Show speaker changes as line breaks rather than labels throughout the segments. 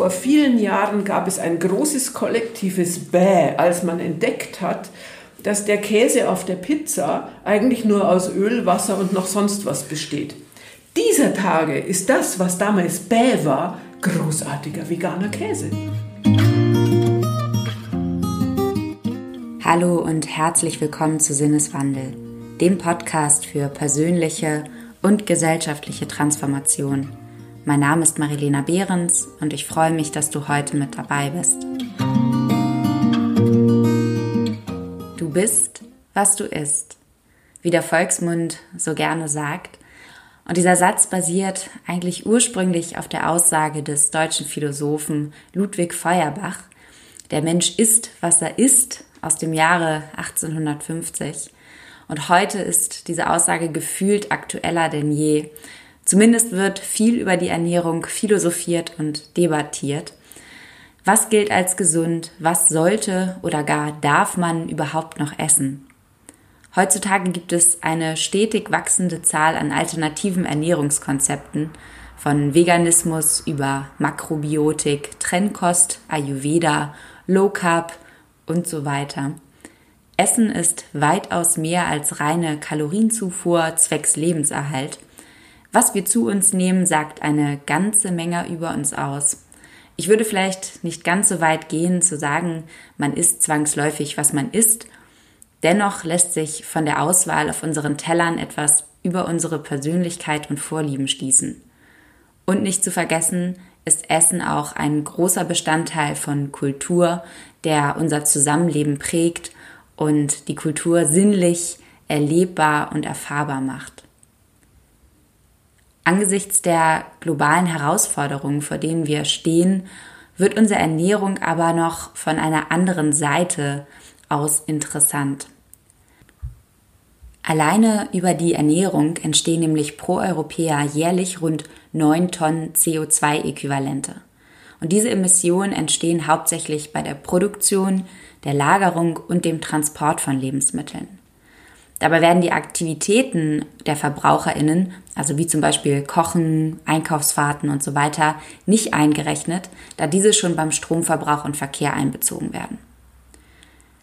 vor vielen Jahren gab es ein großes kollektives Bäh, als man entdeckt hat, dass der Käse auf der Pizza eigentlich nur aus Öl, Wasser und noch sonst was besteht. Dieser Tage ist das, was damals Bäh war, großartiger veganer Käse.
Hallo und herzlich willkommen zu Sinneswandel, dem Podcast für persönliche und gesellschaftliche Transformation. Mein Name ist Marilena Behrens und ich freue mich, dass du heute mit dabei bist. Du bist, was du isst, wie der Volksmund so gerne sagt. Und dieser Satz basiert eigentlich ursprünglich auf der Aussage des deutschen Philosophen Ludwig Feuerbach, der Mensch ist, was er ist, aus dem Jahre 1850. Und heute ist diese Aussage gefühlt aktueller denn je. Zumindest wird viel über die Ernährung philosophiert und debattiert. Was gilt als gesund? Was sollte oder gar darf man überhaupt noch essen? Heutzutage gibt es eine stetig wachsende Zahl an alternativen Ernährungskonzepten, von Veganismus über Makrobiotik, Trennkost, Ayurveda, Low Carb und so weiter. Essen ist weitaus mehr als reine Kalorienzufuhr zwecks Lebenserhalt. Was wir zu uns nehmen, sagt eine ganze Menge über uns aus. Ich würde vielleicht nicht ganz so weit gehen zu sagen, man isst zwangsläufig, was man isst. Dennoch lässt sich von der Auswahl auf unseren Tellern etwas über unsere Persönlichkeit und Vorlieben schließen. Und nicht zu vergessen, ist Essen auch ein großer Bestandteil von Kultur, der unser Zusammenleben prägt und die Kultur sinnlich, erlebbar und erfahrbar macht. Angesichts der globalen Herausforderungen, vor denen wir stehen, wird unsere Ernährung aber noch von einer anderen Seite aus interessant. Alleine über die Ernährung entstehen nämlich pro Europäer jährlich rund 9 Tonnen CO2-Äquivalente. Und diese Emissionen entstehen hauptsächlich bei der Produktion, der Lagerung und dem Transport von Lebensmitteln. Dabei werden die Aktivitäten der Verbraucherinnen, also wie zum Beispiel Kochen, Einkaufsfahrten und so weiter, nicht eingerechnet, da diese schon beim Stromverbrauch und Verkehr einbezogen werden.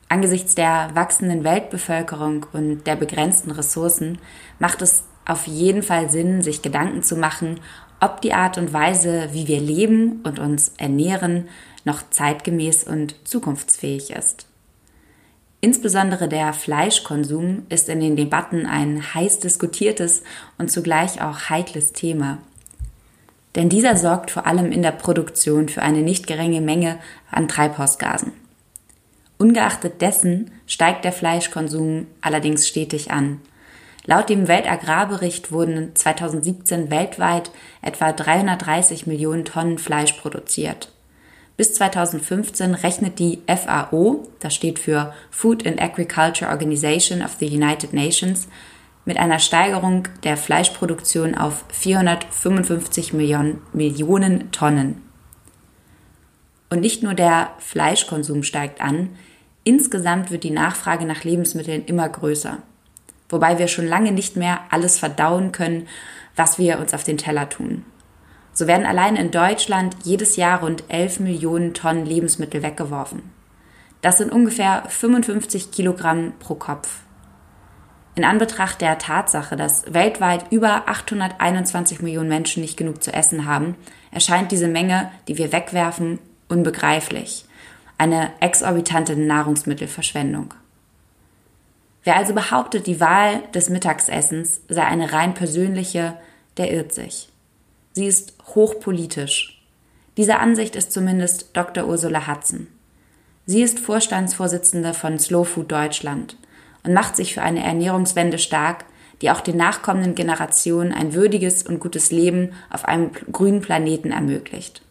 Angesichts der wachsenden Weltbevölkerung und der begrenzten Ressourcen macht es auf jeden Fall Sinn, sich Gedanken zu machen, ob die Art und Weise, wie wir leben und uns ernähren, noch zeitgemäß und zukunftsfähig ist. Insbesondere der Fleischkonsum ist in den Debatten ein heiß diskutiertes und zugleich auch heikles Thema. Denn dieser sorgt vor allem in der Produktion für eine nicht geringe Menge an Treibhausgasen. Ungeachtet dessen steigt der Fleischkonsum allerdings stetig an. Laut dem Weltagrarbericht wurden 2017 weltweit etwa 330 Millionen Tonnen Fleisch produziert. Bis 2015 rechnet die FAO, das steht für Food and Agriculture Organization of the United Nations, mit einer Steigerung der Fleischproduktion auf 455 Millionen, Millionen Tonnen. Und nicht nur der Fleischkonsum steigt an, insgesamt wird die Nachfrage nach Lebensmitteln immer größer. Wobei wir schon lange nicht mehr alles verdauen können, was wir uns auf den Teller tun. So werden allein in Deutschland jedes Jahr rund 11 Millionen Tonnen Lebensmittel weggeworfen. Das sind ungefähr 55 Kilogramm pro Kopf. In Anbetracht der Tatsache, dass weltweit über 821 Millionen Menschen nicht genug zu essen haben, erscheint diese Menge, die wir wegwerfen, unbegreiflich. Eine exorbitante Nahrungsmittelverschwendung. Wer also behauptet, die Wahl des Mittagsessens sei eine rein persönliche, der irrt sich. Sie ist hochpolitisch. Diese Ansicht ist zumindest Dr. Ursula Hudson. Sie ist Vorstandsvorsitzende von Slow Food Deutschland und macht sich für eine Ernährungswende stark, die auch den nachkommenden Generationen ein würdiges und gutes Leben auf einem grünen Planeten ermöglicht.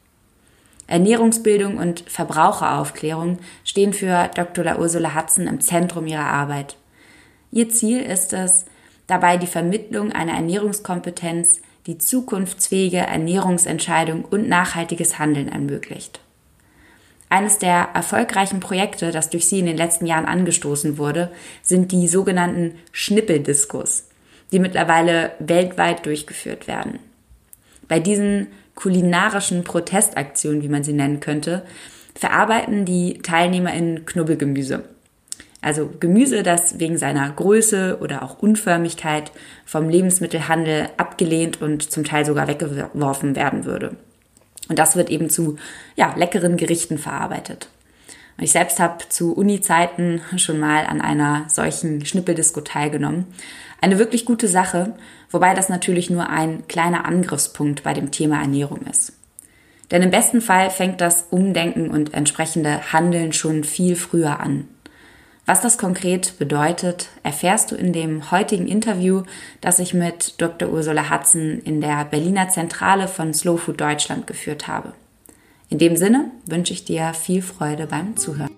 Ernährungsbildung und Verbraucheraufklärung stehen für Dr. Ursula Hudson im Zentrum ihrer Arbeit. Ihr Ziel ist es, dabei die Vermittlung einer Ernährungskompetenz die zukunftsfähige Ernährungsentscheidung und nachhaltiges Handeln ermöglicht. Eines der erfolgreichen Projekte, das durch sie in den letzten Jahren angestoßen wurde, sind die sogenannten Schnippeldiskus, die mittlerweile weltweit durchgeführt werden. Bei diesen kulinarischen Protestaktion, wie man sie nennen könnte, verarbeiten die TeilnehmerInnen Knubbelgemüse. Also Gemüse, das wegen seiner Größe oder auch Unförmigkeit vom Lebensmittelhandel abgelehnt und zum Teil sogar weggeworfen werden würde. Und das wird eben zu ja, leckeren Gerichten verarbeitet. Ich selbst habe zu Uni-Zeiten schon mal an einer solchen Schnippeldisco teilgenommen. Eine wirklich gute Sache, wobei das natürlich nur ein kleiner Angriffspunkt bei dem Thema Ernährung ist. Denn im besten Fall fängt das Umdenken und entsprechende Handeln schon viel früher an. Was das konkret bedeutet, erfährst du in dem heutigen Interview, das ich mit Dr. Ursula Hatzen in der Berliner Zentrale von Slow Food Deutschland geführt habe. In dem Sinne wünsche ich dir viel Freude beim Zuhören.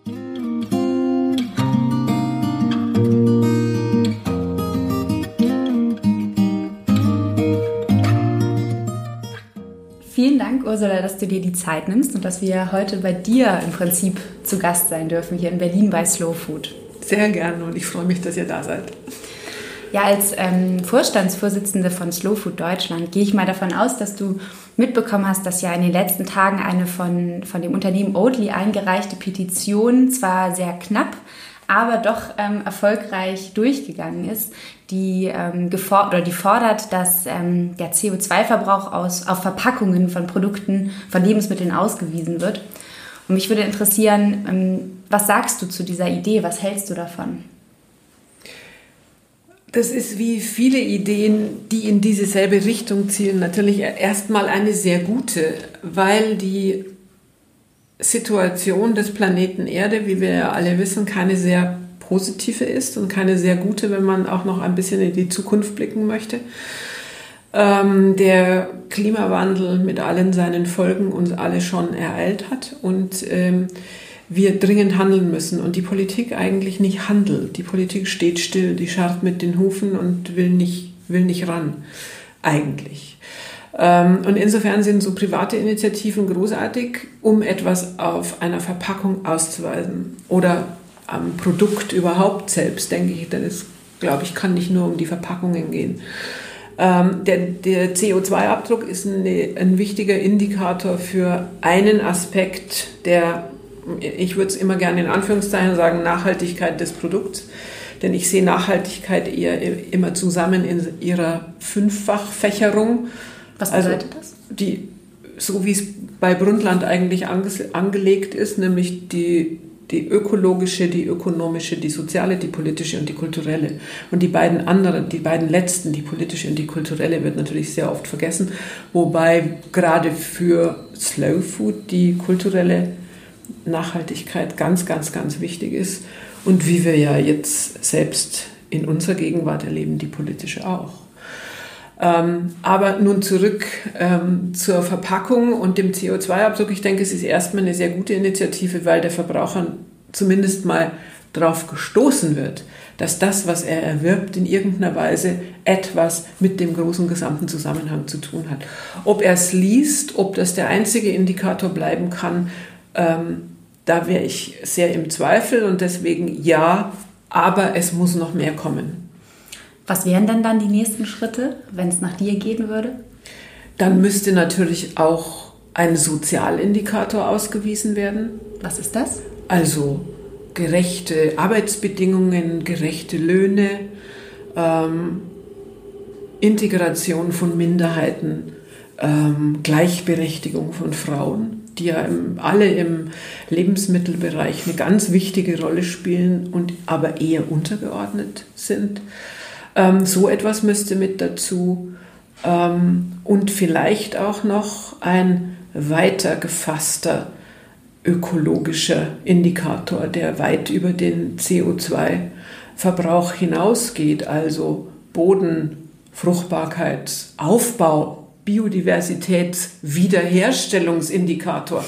Ursula, dass du dir die Zeit nimmst und dass wir heute bei dir im Prinzip zu Gast sein dürfen, hier in Berlin bei Slow Food.
Sehr gerne und ich freue mich, dass ihr da seid.
Ja, als ähm, Vorstandsvorsitzende von Slow Food Deutschland gehe ich mal davon aus, dass du mitbekommen hast, dass ja in den letzten Tagen eine von, von dem Unternehmen Oatly eingereichte Petition zwar sehr knapp, aber doch ähm, erfolgreich durchgegangen ist, die, ähm, oder die fordert, dass ähm, der CO2-Verbrauch auf Verpackungen von Produkten, von Lebensmitteln ausgewiesen wird. Und mich würde interessieren, ähm, was sagst du zu dieser Idee? Was hältst du davon?
Das ist wie viele Ideen, die in dieselbe Richtung zielen, natürlich erstmal eine sehr gute, weil die Situation des Planeten Erde, wie wir ja alle wissen, keine sehr positive ist und keine sehr gute, wenn man auch noch ein bisschen in die Zukunft blicken möchte. Ähm, der Klimawandel mit allen seinen Folgen uns alle schon ereilt hat und ähm, wir dringend handeln müssen und die Politik eigentlich nicht handelt. Die Politik steht still, die scharrt mit den Hufen und will nicht, will nicht ran, eigentlich. Ähm, und insofern sind so private Initiativen großartig, um etwas auf einer Verpackung auszuweisen oder am Produkt überhaupt selbst, denke ich, denn es, glaube ich, kann nicht nur um die Verpackungen gehen. Ähm, der, der CO2-Abdruck ist eine, ein wichtiger Indikator für einen Aspekt der ich würde es immer gerne in Anführungszeichen sagen, Nachhaltigkeit des Produkts. Denn ich sehe Nachhaltigkeit eher immer zusammen in ihrer Fünffachfächerung.
Was also bedeutet also, das?
Die, so wie es bei Brundtland eigentlich angelegt ist, nämlich die, die ökologische, die ökonomische, die soziale, die politische und die kulturelle. Und die beiden anderen, die beiden letzten, die politische und die kulturelle, wird natürlich sehr oft vergessen. Wobei gerade für Slow Food die kulturelle Nachhaltigkeit ganz, ganz, ganz wichtig ist und wie wir ja jetzt selbst in unserer Gegenwart erleben, die politische auch. Ähm, aber nun zurück ähm, zur Verpackung und dem CO2-Abdruck. Ich denke, es ist erstmal eine sehr gute Initiative, weil der Verbraucher zumindest mal darauf gestoßen wird, dass das, was er erwirbt, in irgendeiner Weise etwas mit dem großen gesamten Zusammenhang zu tun hat. Ob er es liest, ob das der einzige Indikator bleiben kann, ähm, da wäre ich sehr im Zweifel und deswegen ja, aber es muss noch mehr kommen.
Was wären denn dann die nächsten Schritte, wenn es nach dir gehen würde?
Dann müsste natürlich auch ein Sozialindikator ausgewiesen werden.
Was ist das?
Also gerechte Arbeitsbedingungen, gerechte Löhne, ähm, Integration von Minderheiten, ähm, Gleichberechtigung von Frauen die ja im, alle im Lebensmittelbereich eine ganz wichtige Rolle spielen und aber eher untergeordnet sind. Ähm, so etwas müsste mit dazu ähm, und vielleicht auch noch ein weiter gefasster ökologischer Indikator, der weit über den CO2-Verbrauch hinausgeht, also Boden, Fruchtbarkeit, Aufbau Biodiversitätswiederherstellungsindikator.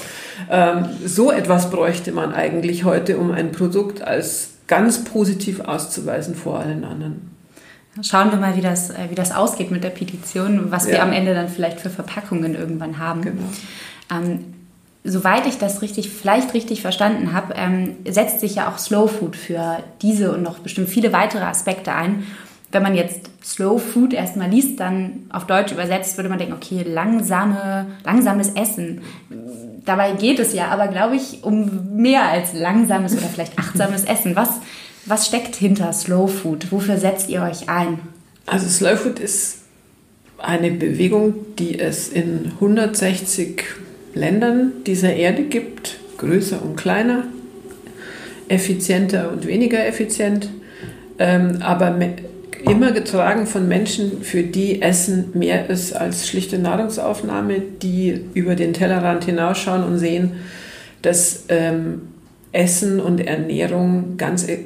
Ähm, so etwas bräuchte man eigentlich heute, um ein Produkt als ganz positiv auszuweisen vor allen anderen.
Schauen wir mal, wie das, äh, wie das ausgeht mit der Petition, was ja. wir am Ende dann vielleicht für Verpackungen irgendwann haben. Genau. Ähm, soweit ich das richtig, vielleicht richtig verstanden habe, ähm, setzt sich ja auch Slow Food für diese und noch bestimmt viele weitere Aspekte ein wenn man jetzt Slow Food erstmal liest, dann auf Deutsch übersetzt, würde man denken, okay, langsame, langsames Essen. Dabei geht es ja aber, glaube ich, um mehr als langsames oder vielleicht achtsames Essen. Was, was steckt hinter Slow Food? Wofür setzt ihr euch ein?
Also Slow Food ist eine Bewegung, die es in 160 Ländern dieser Erde gibt, größer und kleiner, effizienter und weniger effizient, ähm, aber immer getragen von Menschen, für die Essen mehr ist als schlichte Nahrungsaufnahme, die über den Tellerrand hinausschauen und sehen, dass ähm, Essen und Ernährung ganz e-,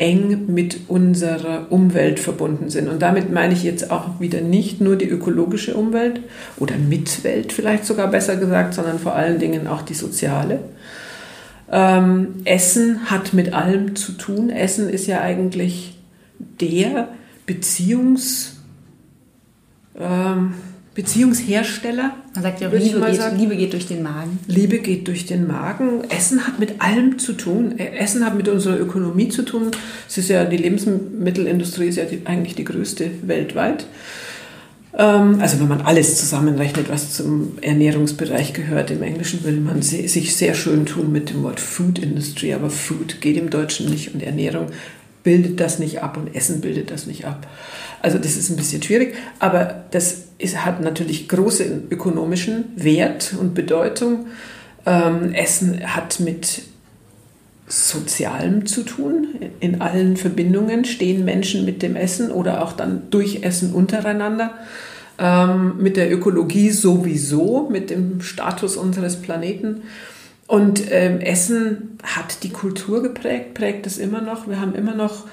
eng mit unserer Umwelt verbunden sind. Und damit meine ich jetzt auch wieder nicht nur die ökologische Umwelt oder Mitwelt vielleicht sogar besser gesagt, sondern vor allen Dingen auch die soziale. Ähm, Essen hat mit allem zu tun. Essen ist ja eigentlich der Beziehungs, ähm, Beziehungshersteller.
Man sagt ja, Liebe geht, Liebe geht durch den Magen.
Liebe geht durch den Magen. Essen hat mit allem zu tun. Essen hat mit unserer Ökonomie zu tun. Es ist ja, die Lebensmittelindustrie ist ja die, eigentlich die größte weltweit. Ähm, also wenn man alles zusammenrechnet, was zum Ernährungsbereich gehört. Im Englischen will man sich sehr schön tun mit dem Wort Food Industry, aber Food geht im Deutschen nicht und Ernährung bildet das nicht ab und Essen bildet das nicht ab. Also das ist ein bisschen schwierig, aber das ist, hat natürlich großen ökonomischen Wert und Bedeutung. Ähm, Essen hat mit Sozialem zu tun. In allen Verbindungen stehen Menschen mit dem Essen oder auch dann durch Essen untereinander. Ähm, mit der Ökologie sowieso, mit dem Status unseres Planeten. Und ähm, Essen hat die Kultur geprägt, prägt es immer noch. Wir haben immer noch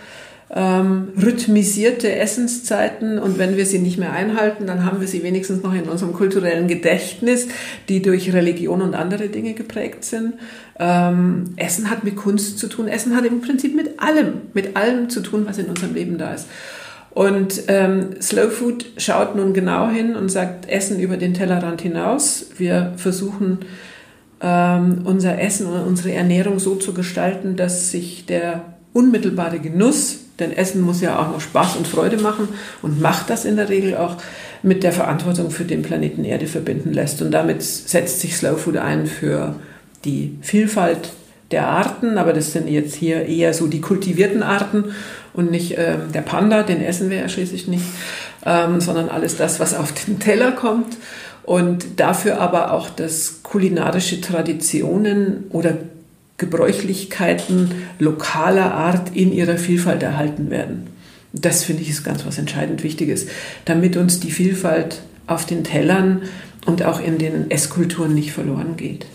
ähm, rhythmisierte Essenszeiten und wenn wir sie nicht mehr einhalten, dann haben wir sie wenigstens noch in unserem kulturellen Gedächtnis, die durch Religion und andere Dinge geprägt sind. Ähm, Essen hat mit Kunst zu tun. Essen hat im Prinzip mit allem, mit allem zu tun, was in unserem Leben da ist. Und ähm, Slow Food schaut nun genau hin und sagt Essen über den Tellerrand hinaus. Wir versuchen ähm, unser Essen und unsere Ernährung so zu gestalten, dass sich der unmittelbare Genuss, denn Essen muss ja auch noch Spaß und Freude machen und macht das in der Regel auch, mit der Verantwortung für den Planeten Erde verbinden lässt. Und damit setzt sich Slow Food ein für die Vielfalt der Arten, aber das sind jetzt hier eher so die kultivierten Arten und nicht ähm, der Panda, den essen wir ja schließlich nicht, ähm, sondern alles das, was auf den Teller kommt und dafür aber auch, dass kulinarische Traditionen oder Gebräuchlichkeiten lokaler Art in ihrer Vielfalt erhalten werden. Das finde ich ist ganz was entscheidend Wichtiges, damit uns die Vielfalt auf den Tellern und auch in den Esskulturen nicht verloren geht.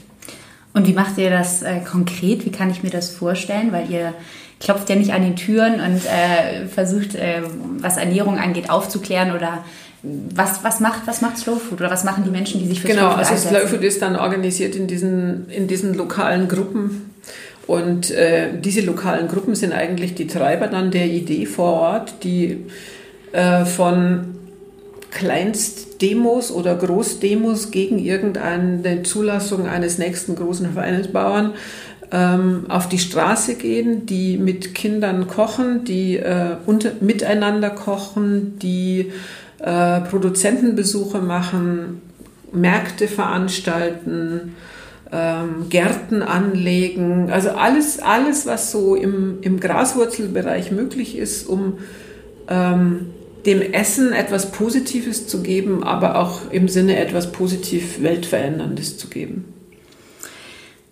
Und wie macht ihr das äh, konkret? Wie kann ich mir das vorstellen? Weil ihr klopft ja nicht an den Türen und äh, versucht, äh, was Ernährung angeht, aufzuklären oder was, was, macht, was macht Slow Food oder was machen die Menschen, die sich für
genau,
Slow Food
also einsetzen? Slow Food ist dann organisiert in diesen, in diesen lokalen Gruppen und äh, diese lokalen Gruppen sind eigentlich die Treiber dann der Idee vor Ort, die äh, von Kleinstdemos oder Großdemos gegen irgendeine Zulassung eines nächsten großen Vereinsbauern ähm, auf die Straße gehen, die mit Kindern kochen, die äh, unter, miteinander kochen, die äh, Produzentenbesuche machen, Märkte veranstalten, ähm, Gärten anlegen, also alles, alles was so im, im Graswurzelbereich möglich ist, um ähm, dem Essen etwas Positives zu geben, aber auch im Sinne etwas positiv Weltveränderndes zu geben.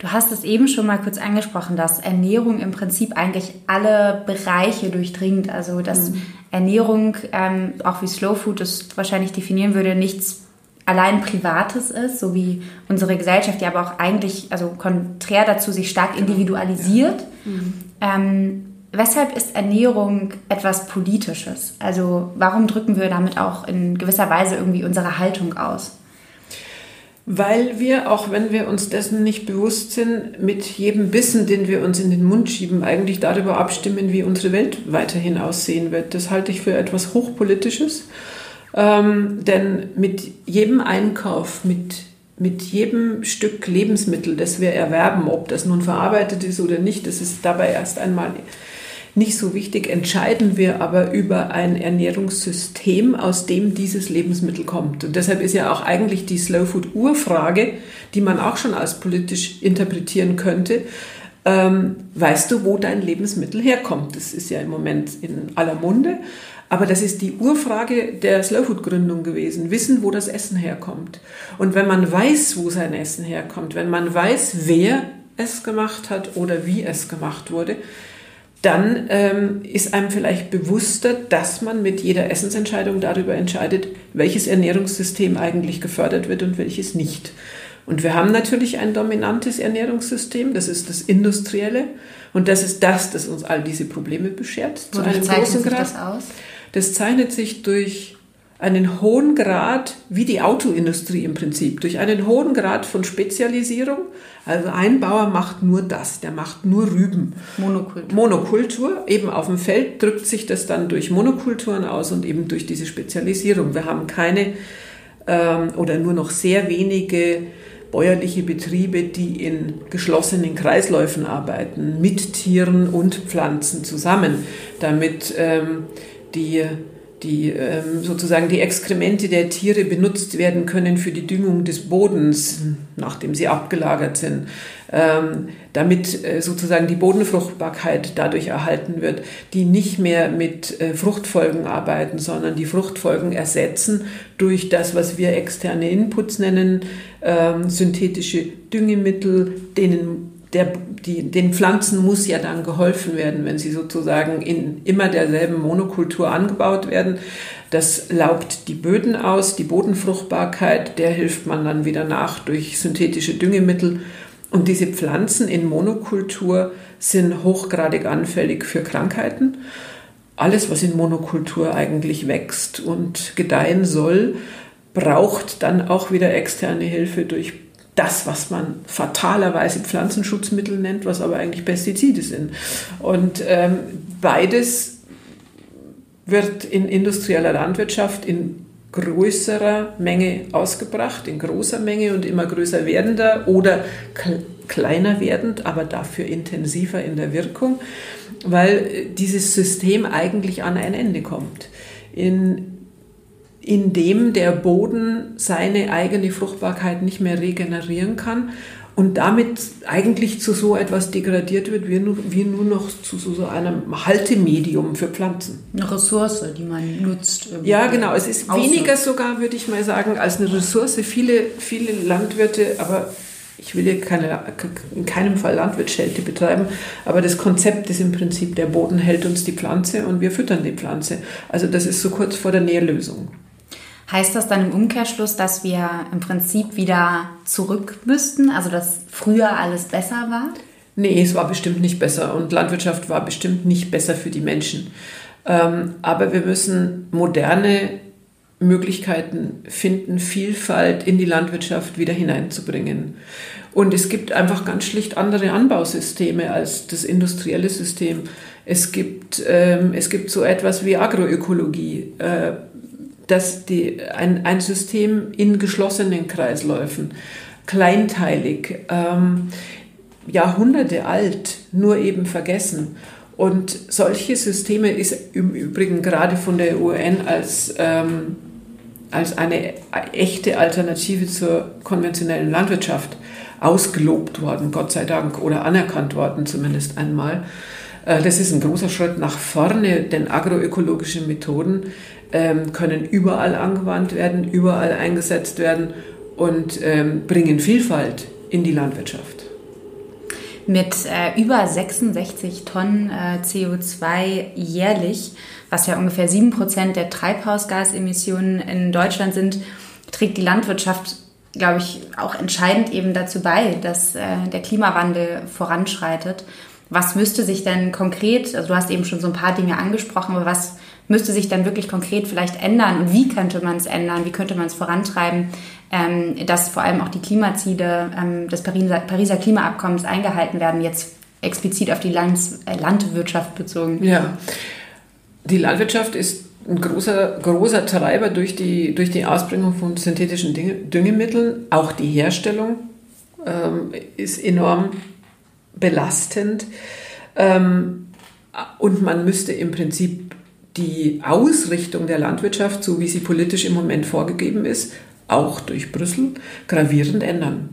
Du hast es eben schon mal kurz angesprochen, dass Ernährung im Prinzip eigentlich alle Bereiche durchdringt. Also dass mhm. Ernährung, ähm, auch wie Slow Food es wahrscheinlich definieren würde, nichts allein Privates ist, so wie unsere Gesellschaft, die aber auch eigentlich, also konträr dazu, sich stark genau. individualisiert. Ja. Mhm. Ähm, weshalb ist Ernährung etwas Politisches? Also warum drücken wir damit auch in gewisser Weise irgendwie unsere Haltung aus?
Weil wir, auch wenn wir uns dessen nicht bewusst sind, mit jedem Bissen, den wir uns in den Mund schieben, eigentlich darüber abstimmen, wie unsere Welt weiterhin aussehen wird. Das halte ich für etwas Hochpolitisches. Ähm, denn mit jedem Einkauf, mit, mit jedem Stück Lebensmittel, das wir erwerben, ob das nun verarbeitet ist oder nicht, das ist dabei erst einmal nicht so wichtig. Entscheiden wir aber über ein Ernährungssystem, aus dem dieses Lebensmittel kommt. Und deshalb ist ja auch eigentlich die Slow Food Urfrage, die man auch schon als politisch interpretieren könnte, ähm, weißt du, wo dein Lebensmittel herkommt? Das ist ja im Moment in aller Munde. Aber das ist die Urfrage der Slowfood-Gründung gewesen. Wissen, wo das Essen herkommt. Und wenn man weiß, wo sein Essen herkommt, wenn man weiß, wer es gemacht hat oder wie es gemacht wurde, dann ähm, ist einem vielleicht bewusster, dass man mit jeder Essensentscheidung darüber entscheidet, welches Ernährungssystem eigentlich gefördert wird und welches nicht. Und wir haben natürlich ein dominantes Ernährungssystem, das ist das industrielle. Und das ist das, das uns all diese Probleme beschert.
Wodurch zu einem großen Grad. das aus?
Das zeichnet sich durch einen hohen Grad, wie die Autoindustrie im Prinzip, durch einen hohen Grad von Spezialisierung. Also ein Bauer macht nur das, der macht nur Rüben.
Monokultur.
Monokultur, eben auf dem Feld drückt sich das dann durch Monokulturen aus und eben durch diese Spezialisierung. Wir haben keine ähm, oder nur noch sehr wenige bäuerliche Betriebe, die in geschlossenen Kreisläufen arbeiten, mit Tieren und Pflanzen zusammen, damit ähm, die die ähm, sozusagen die Exkremente der Tiere benutzt werden können für die Düngung des Bodens, nachdem sie abgelagert sind, ähm, damit äh, sozusagen die Bodenfruchtbarkeit dadurch erhalten wird, die nicht mehr mit äh, Fruchtfolgen arbeiten, sondern die Fruchtfolgen ersetzen durch das, was wir externe Inputs nennen, ähm, synthetische Düngemittel, denen der, die, den Pflanzen muss ja dann geholfen werden, wenn sie sozusagen in immer derselben Monokultur angebaut werden. Das laubt die Böden aus, die Bodenfruchtbarkeit, der hilft man dann wieder nach durch synthetische Düngemittel. Und diese Pflanzen in Monokultur sind hochgradig anfällig für Krankheiten. Alles, was in Monokultur eigentlich wächst und gedeihen soll, braucht dann auch wieder externe Hilfe durch das, was man fatalerweise Pflanzenschutzmittel nennt, was aber eigentlich Pestizide sind. Und ähm, beides wird in industrieller Landwirtschaft in größerer Menge ausgebracht, in großer Menge und immer größer werdender oder kleiner werdend, aber dafür intensiver in der Wirkung, weil dieses System eigentlich an ein Ende kommt. In in dem der Boden seine eigene Fruchtbarkeit nicht mehr regenerieren kann und damit eigentlich zu so etwas degradiert wird, wie nur, wie nur noch zu so einem Haltemedium für Pflanzen.
Eine Ressource, die man nutzt.
Ja, genau. Es ist ausnutzt. weniger sogar, würde ich mal sagen, als eine Ressource. Viele, viele Landwirte, aber ich will hier keine, in keinem Fall Landwirtschelte betreiben, aber das Konzept ist im Prinzip, der Boden hält uns die Pflanze und wir füttern die Pflanze. Also das ist so kurz vor der Nährlösung.
Heißt das dann im Umkehrschluss, dass wir im Prinzip wieder zurück müssten, also dass früher alles besser war?
Nee, es war bestimmt nicht besser und Landwirtschaft war bestimmt nicht besser für die Menschen. Ähm, aber wir müssen moderne Möglichkeiten finden, Vielfalt in die Landwirtschaft wieder hineinzubringen. Und es gibt einfach ganz schlicht andere Anbausysteme als das industrielle System. Es gibt, ähm, es gibt so etwas wie Agroökologie. Äh, dass die, ein, ein System in geschlossenen Kreisläufen, kleinteilig, ähm, Jahrhunderte alt, nur eben vergessen. Und solche Systeme ist im Übrigen gerade von der UN als, ähm, als eine echte Alternative zur konventionellen Landwirtschaft ausgelobt worden, Gott sei Dank, oder anerkannt worden zumindest einmal. Äh, das ist ein großer Schritt nach vorne, denn agroökologische Methoden ähm, können überall angewandt werden, überall eingesetzt werden und ähm, bringen Vielfalt in die Landwirtschaft.
Mit äh, über 66 Tonnen äh, CO2 jährlich, was ja ungefähr 7% der Treibhausgasemissionen in Deutschland sind, trägt die Landwirtschaft, glaube ich, auch entscheidend eben dazu bei, dass äh, der Klimawandel voranschreitet. Was müsste sich denn konkret, also du hast eben schon so ein paar Dinge angesprochen, aber was müsste sich dann wirklich konkret vielleicht ändern und wie könnte man es ändern, wie könnte man es vorantreiben, ähm, dass vor allem auch die Klimaziele ähm, des Pariser, Pariser Klimaabkommens eingehalten werden, jetzt explizit auf die Lands, äh, Landwirtschaft bezogen.
Ja, die Landwirtschaft ist ein großer, großer Treiber durch die, durch die Ausbringung von synthetischen Düngemitteln. Auch die Herstellung ähm, ist enorm belastend. Ähm, Und man müsste im Prinzip die Ausrichtung der Landwirtschaft, so wie sie politisch im Moment vorgegeben ist, auch durch Brüssel, gravierend ändern.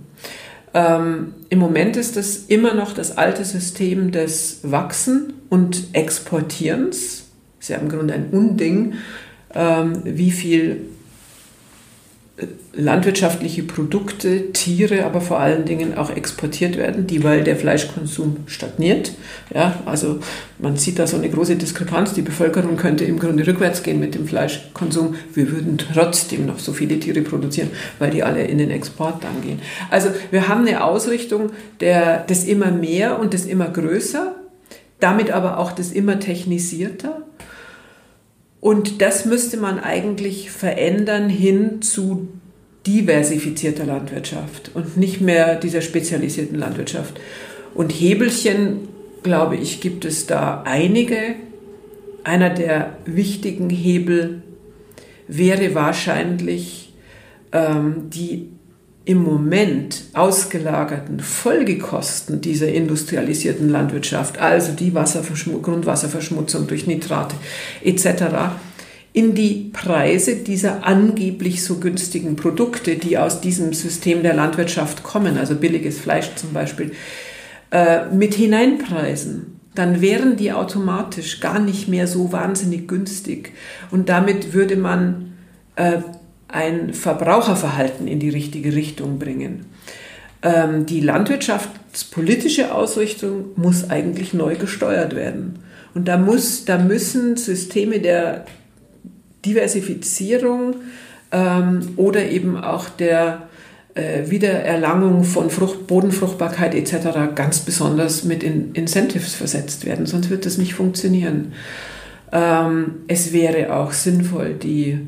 Ähm, Im Moment ist das immer noch das alte System des Wachsen und Exportierens. Ist ja im Grunde ein Unding, ähm, wie viel landwirtschaftliche Produkte, Tiere, aber vor allen Dingen auch exportiert werden, die, weil der Fleischkonsum stagniert. Ja, also man sieht da so eine große Diskrepanz. Die Bevölkerung könnte im Grunde rückwärts gehen mit dem Fleischkonsum. Wir würden trotzdem noch so viele Tiere produzieren, weil die alle in den Export dann gehen. Also wir haben eine Ausrichtung der, des immer mehr und des immer größer, damit aber auch des immer technisierter. Und das müsste man eigentlich verändern hin zu diversifizierter Landwirtschaft und nicht mehr dieser spezialisierten Landwirtschaft. Und Hebelchen, glaube ich, gibt es da einige. Einer der wichtigen Hebel wäre wahrscheinlich ähm, die im Moment ausgelagerten Folgekosten dieser industrialisierten Landwirtschaft, also die Grundwasserverschmutzung durch Nitrate etc., in die Preise dieser angeblich so günstigen Produkte, die aus diesem System der Landwirtschaft kommen, also billiges Fleisch zum Beispiel, äh, mit hineinpreisen, dann wären die automatisch gar nicht mehr so wahnsinnig günstig. Und damit würde man äh, ein Verbraucherverhalten in die richtige Richtung bringen. Ähm, die landwirtschaftspolitische Ausrichtung muss eigentlich neu gesteuert werden. Und da, muss, da müssen Systeme der Diversifizierung ähm, oder eben auch der äh, Wiedererlangung von Frucht, Bodenfruchtbarkeit etc. ganz besonders mit in Incentives versetzt werden, sonst wird das nicht funktionieren. Ähm, es wäre auch sinnvoll, die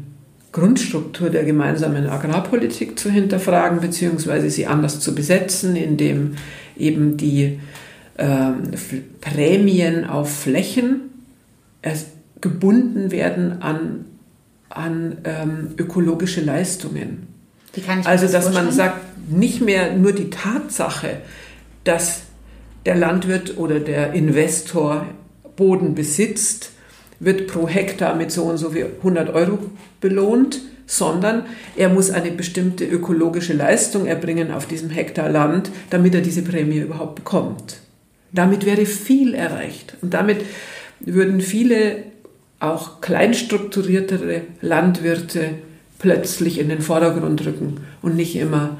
Grundstruktur der gemeinsamen Agrarpolitik zu hinterfragen, beziehungsweise sie anders zu besetzen, indem eben die ähm, Prämien auf Flächen gebunden werden an, an ähm, ökologische Leistungen. also, dass vorstellen? man sagt, nicht mehr nur die Tatsache, dass der Landwirt oder der Investor Boden besitzt, wird pro Hektar mit so und so wie 100 Euro belohnt, sondern er muss eine bestimmte ökologische Leistung erbringen auf diesem Hektar Land, damit er diese Prämie überhaupt bekommt. Damit wäre viel erreicht und damit würden viele auch kleinstrukturiertere Landwirte plötzlich in den Vordergrund rücken und nicht immer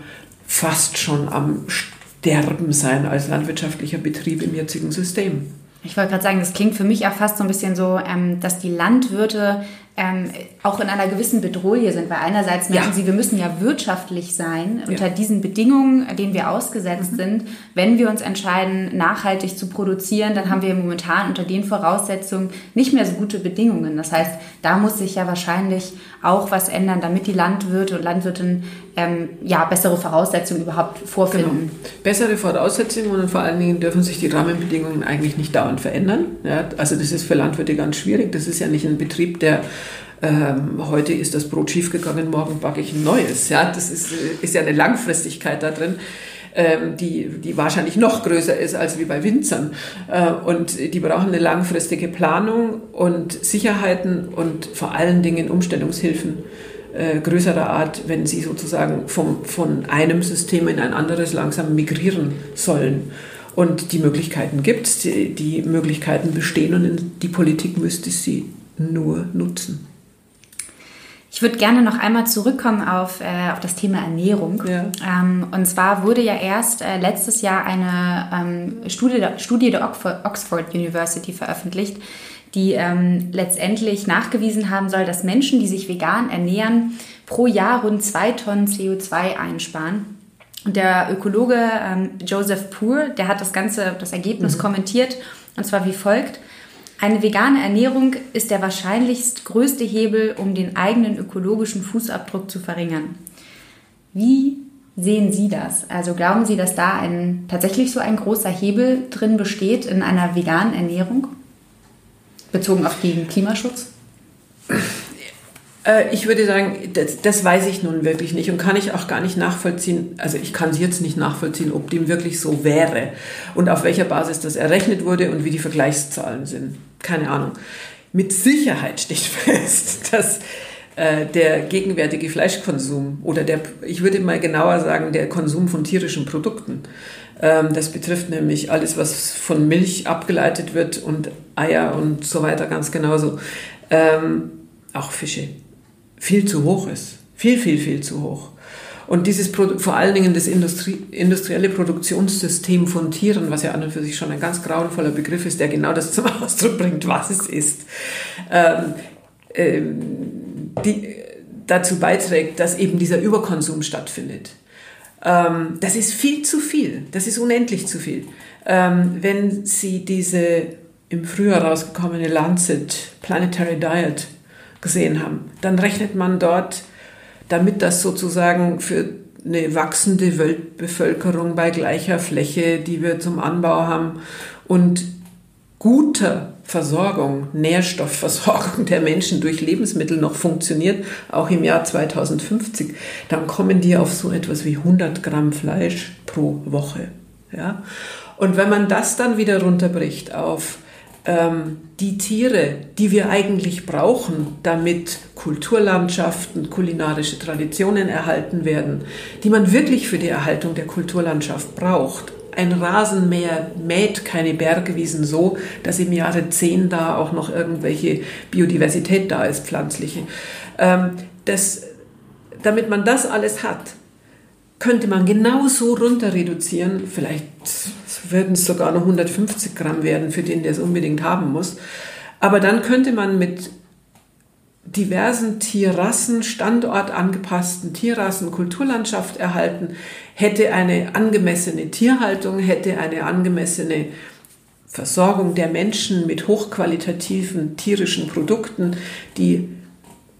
fast schon am Sterben sein als landwirtschaftlicher Betrieb im jetzigen System.
Ich wollte gerade sagen, das klingt für mich auch fast so ein bisschen so, ähm, dass die Landwirte ähm, auch in einer gewissen Bedrohung sind, weil einerseits merken ja. sie, wir müssen ja wirtschaftlich sein ja. unter diesen Bedingungen, denen wir ausgesetzt mhm. sind. Wenn wir uns entscheiden, nachhaltig zu produzieren, dann haben wir momentan unter den Voraussetzungen nicht mehr so gute Bedingungen. Das heißt, da muss sich ja wahrscheinlich auch was ändern, damit die Landwirte und Landwirtinnen ähm, ja, bessere Voraussetzungen überhaupt vorfinden. Genau.
Bessere Voraussetzungen und vor allen Dingen dürfen sich die Rahmenbedingungen eigentlich nicht dauernd verändern. Ja, also das ist für Landwirte ganz schwierig. Das ist ja nicht ein Betrieb, der ähm, heute ist das Brot schiefgegangen, morgen backe ich ein neues. Ja, das ist, äh, ist ja eine Langfristigkeit da drin. Ähm, die, die wahrscheinlich noch größer ist als wie bei Winzern. Äh, und die brauchen eine langfristige Planung und Sicherheiten und vor allen Dingen Umstellungshilfen äh, größerer Art, wenn sie sozusagen vom, von einem System in ein anderes langsam migrieren sollen. Und die Möglichkeiten gibt es, die, die Möglichkeiten bestehen und die Politik müsste sie nur nutzen.
Ich würde gerne noch einmal zurückkommen auf, äh, auf das Thema Ernährung. Ja. Ähm, und zwar wurde ja erst äh, letztes Jahr eine ähm, Studie, Studie der Oxford University veröffentlicht, die ähm, letztendlich nachgewiesen haben soll, dass Menschen, die sich vegan ernähren, pro Jahr rund zwei Tonnen CO2 einsparen. Und der Ökologe ähm, Joseph Poor, der hat das ganze, das Ergebnis mhm. kommentiert, und zwar wie folgt. Eine vegane Ernährung ist der wahrscheinlichst größte Hebel, um den eigenen ökologischen Fußabdruck zu verringern. Wie sehen Sie das? Also glauben Sie, dass da ein, tatsächlich so ein großer Hebel drin besteht in einer veganen Ernährung? Bezogen auf den Klimaschutz?
Äh, ich würde sagen, das, das, weiß ich nun wirklich nicht und kann ich auch gar nicht nachvollziehen. Also ich kann es jetzt nicht nachvollziehen, ob dem wirklich so wäre und auf welcher Basis das errechnet wurde und wie die Vergleichszahlen sind. Keine Ahnung. Mit Sicherheit steht fest, dass äh, der gegenwärtige Fleischkonsum oder der, ich würde mal genauer sagen, der Konsum von tierischen Produkten, ähm, das betrifft nämlich alles, was von Milch abgeleitet wird und Eier und so weiter ganz genauso, ähm, auch Fische, viel zu hoch ist. Viel, viel, viel zu hoch. Und dieses vor allen Dingen das Industrie, industrielle Produktionssystem von Tieren, was ja an und für sich schon ein ganz grauenvoller Begriff ist, der genau das zum Ausdruck bringt, was es ist, ähm, ähm, die dazu beiträgt, dass eben dieser Überkonsum stattfindet. Ähm, das ist viel zu viel. Das ist unendlich zu viel. Ähm, wenn Sie diese im Frühjahr rausgekommene Lancet Planetary Diet gesehen haben, dann rechnet man dort, damit das sozusagen für eine wachsende Weltbevölkerung bei gleicher Fläche, die wir zum Anbau haben und guter Versorgung, Nährstoffversorgung der Menschen durch Lebensmittel noch funktioniert, auch im Jahr 2050, dann kommen die auf so etwas wie 100 Gramm Fleisch pro Woche. Ja? Und wenn man das dann wieder runterbricht auf die Tiere, die wir eigentlich brauchen, damit Kulturlandschaften, kulinarische Traditionen erhalten werden, die man wirklich für die Erhaltung der Kulturlandschaft braucht, ein Rasenmäher mäht keine Bergwiesen so, dass im Jahre 10 da auch noch irgendwelche Biodiversität da ist, pflanzliche. Ähm, das, damit man das alles hat, könnte man genauso runter reduzieren, vielleicht würden es sogar noch 150 Gramm werden für den, der es unbedingt haben muss. Aber dann könnte man mit diversen Tierrassen, standortangepassten Tierrassen, Kulturlandschaft erhalten, hätte eine angemessene Tierhaltung, hätte eine angemessene Versorgung der Menschen mit hochqualitativen tierischen Produkten, die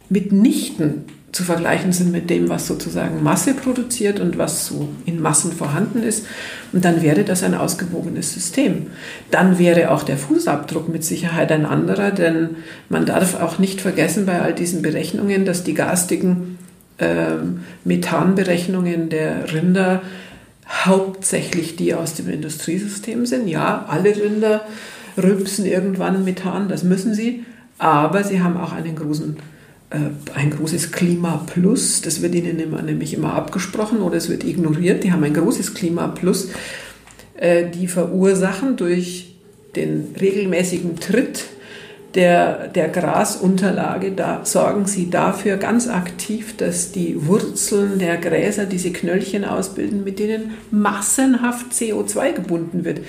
mitnichten zu vergleichen sind mit dem, was sozusagen Masse produziert und was so in Massen vorhanden ist. Und dann wäre das ein ausgewogenes System. Dann wäre auch der Fußabdruck mit Sicherheit ein anderer, denn man darf auch nicht vergessen bei all diesen Berechnungen, dass die garstigen äh, Methanberechnungen der Rinder hauptsächlich die aus dem Industriesystem sind. Ja, alle Rinder rülpsen irgendwann Methan, das müssen sie, aber sie haben auch einen großen ein großes Klima Plus, das wird ihnen immer, nämlich immer abgesprochen oder es wird ignoriert. Die haben ein großes Klima Plus. Äh, die verursachen durch den regelmäßigen Tritt der, der Grasunterlage, da sorgen sie dafür ganz aktiv, dass die Wurzeln der Gräser diese Knöllchen ausbilden, mit denen massenhaft CO2 gebunden wird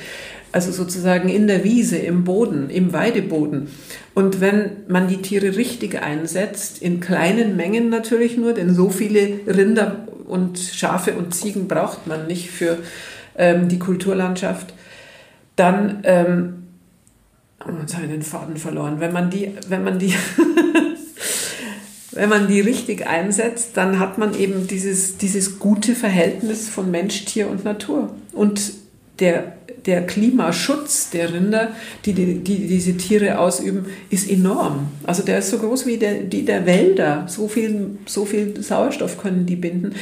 also sozusagen in der Wiese, im Boden, im Weideboden. Und wenn man die Tiere richtig einsetzt, in kleinen Mengen natürlich nur, denn so viele Rinder und Schafe und Ziegen braucht man nicht für ähm, die Kulturlandschaft, dann ähm, oh, jetzt habe ich den Faden verloren. Wenn man die, wenn man die wenn man die richtig einsetzt, dann hat man eben dieses, dieses gute Verhältnis von Mensch, Tier und Natur. Und der der Klimaschutz der Rinder, die, die, die, diese Tiere ausüben, ist enorm. Also der ist so groß wie der, die der Wälder. So viel, so viel Sauerstoff können die binden.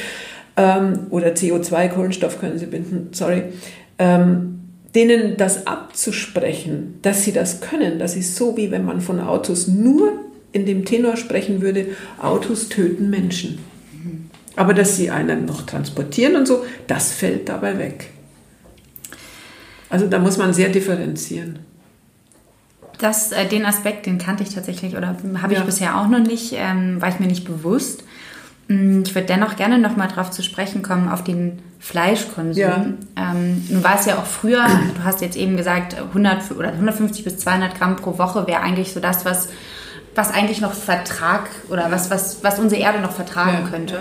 Ähm, oder CO2, Kohlenstoff können sie binden, sorry. Ähm, denen das abzusprechen, dass sie das können, das ist so, wie wenn man von Autos nur in dem Tenor sprechen würde, Autos töten Menschen. Aber dass sie einen noch transportieren und so, das fällt dabei weg. Also da muss man sehr differenzieren.
Das, äh, den Aspekt, den kannte ich tatsächlich oder habe ich ja. bisher auch noch nicht, ähm, war ich mir nicht bewusst. Mm, ich würde dennoch gerne noch mal darauf zu sprechen kommen, auf den Fleischkonsum. Ja. Ähm, nun war es ja auch früher, du hast jetzt eben gesagt, 100 oder 150 bis 200 Gramm pro Woche wäre eigentlich so das, was, was eigentlich noch Vertrag oder was, was, was unsere Erde noch vertragen ja. könnte.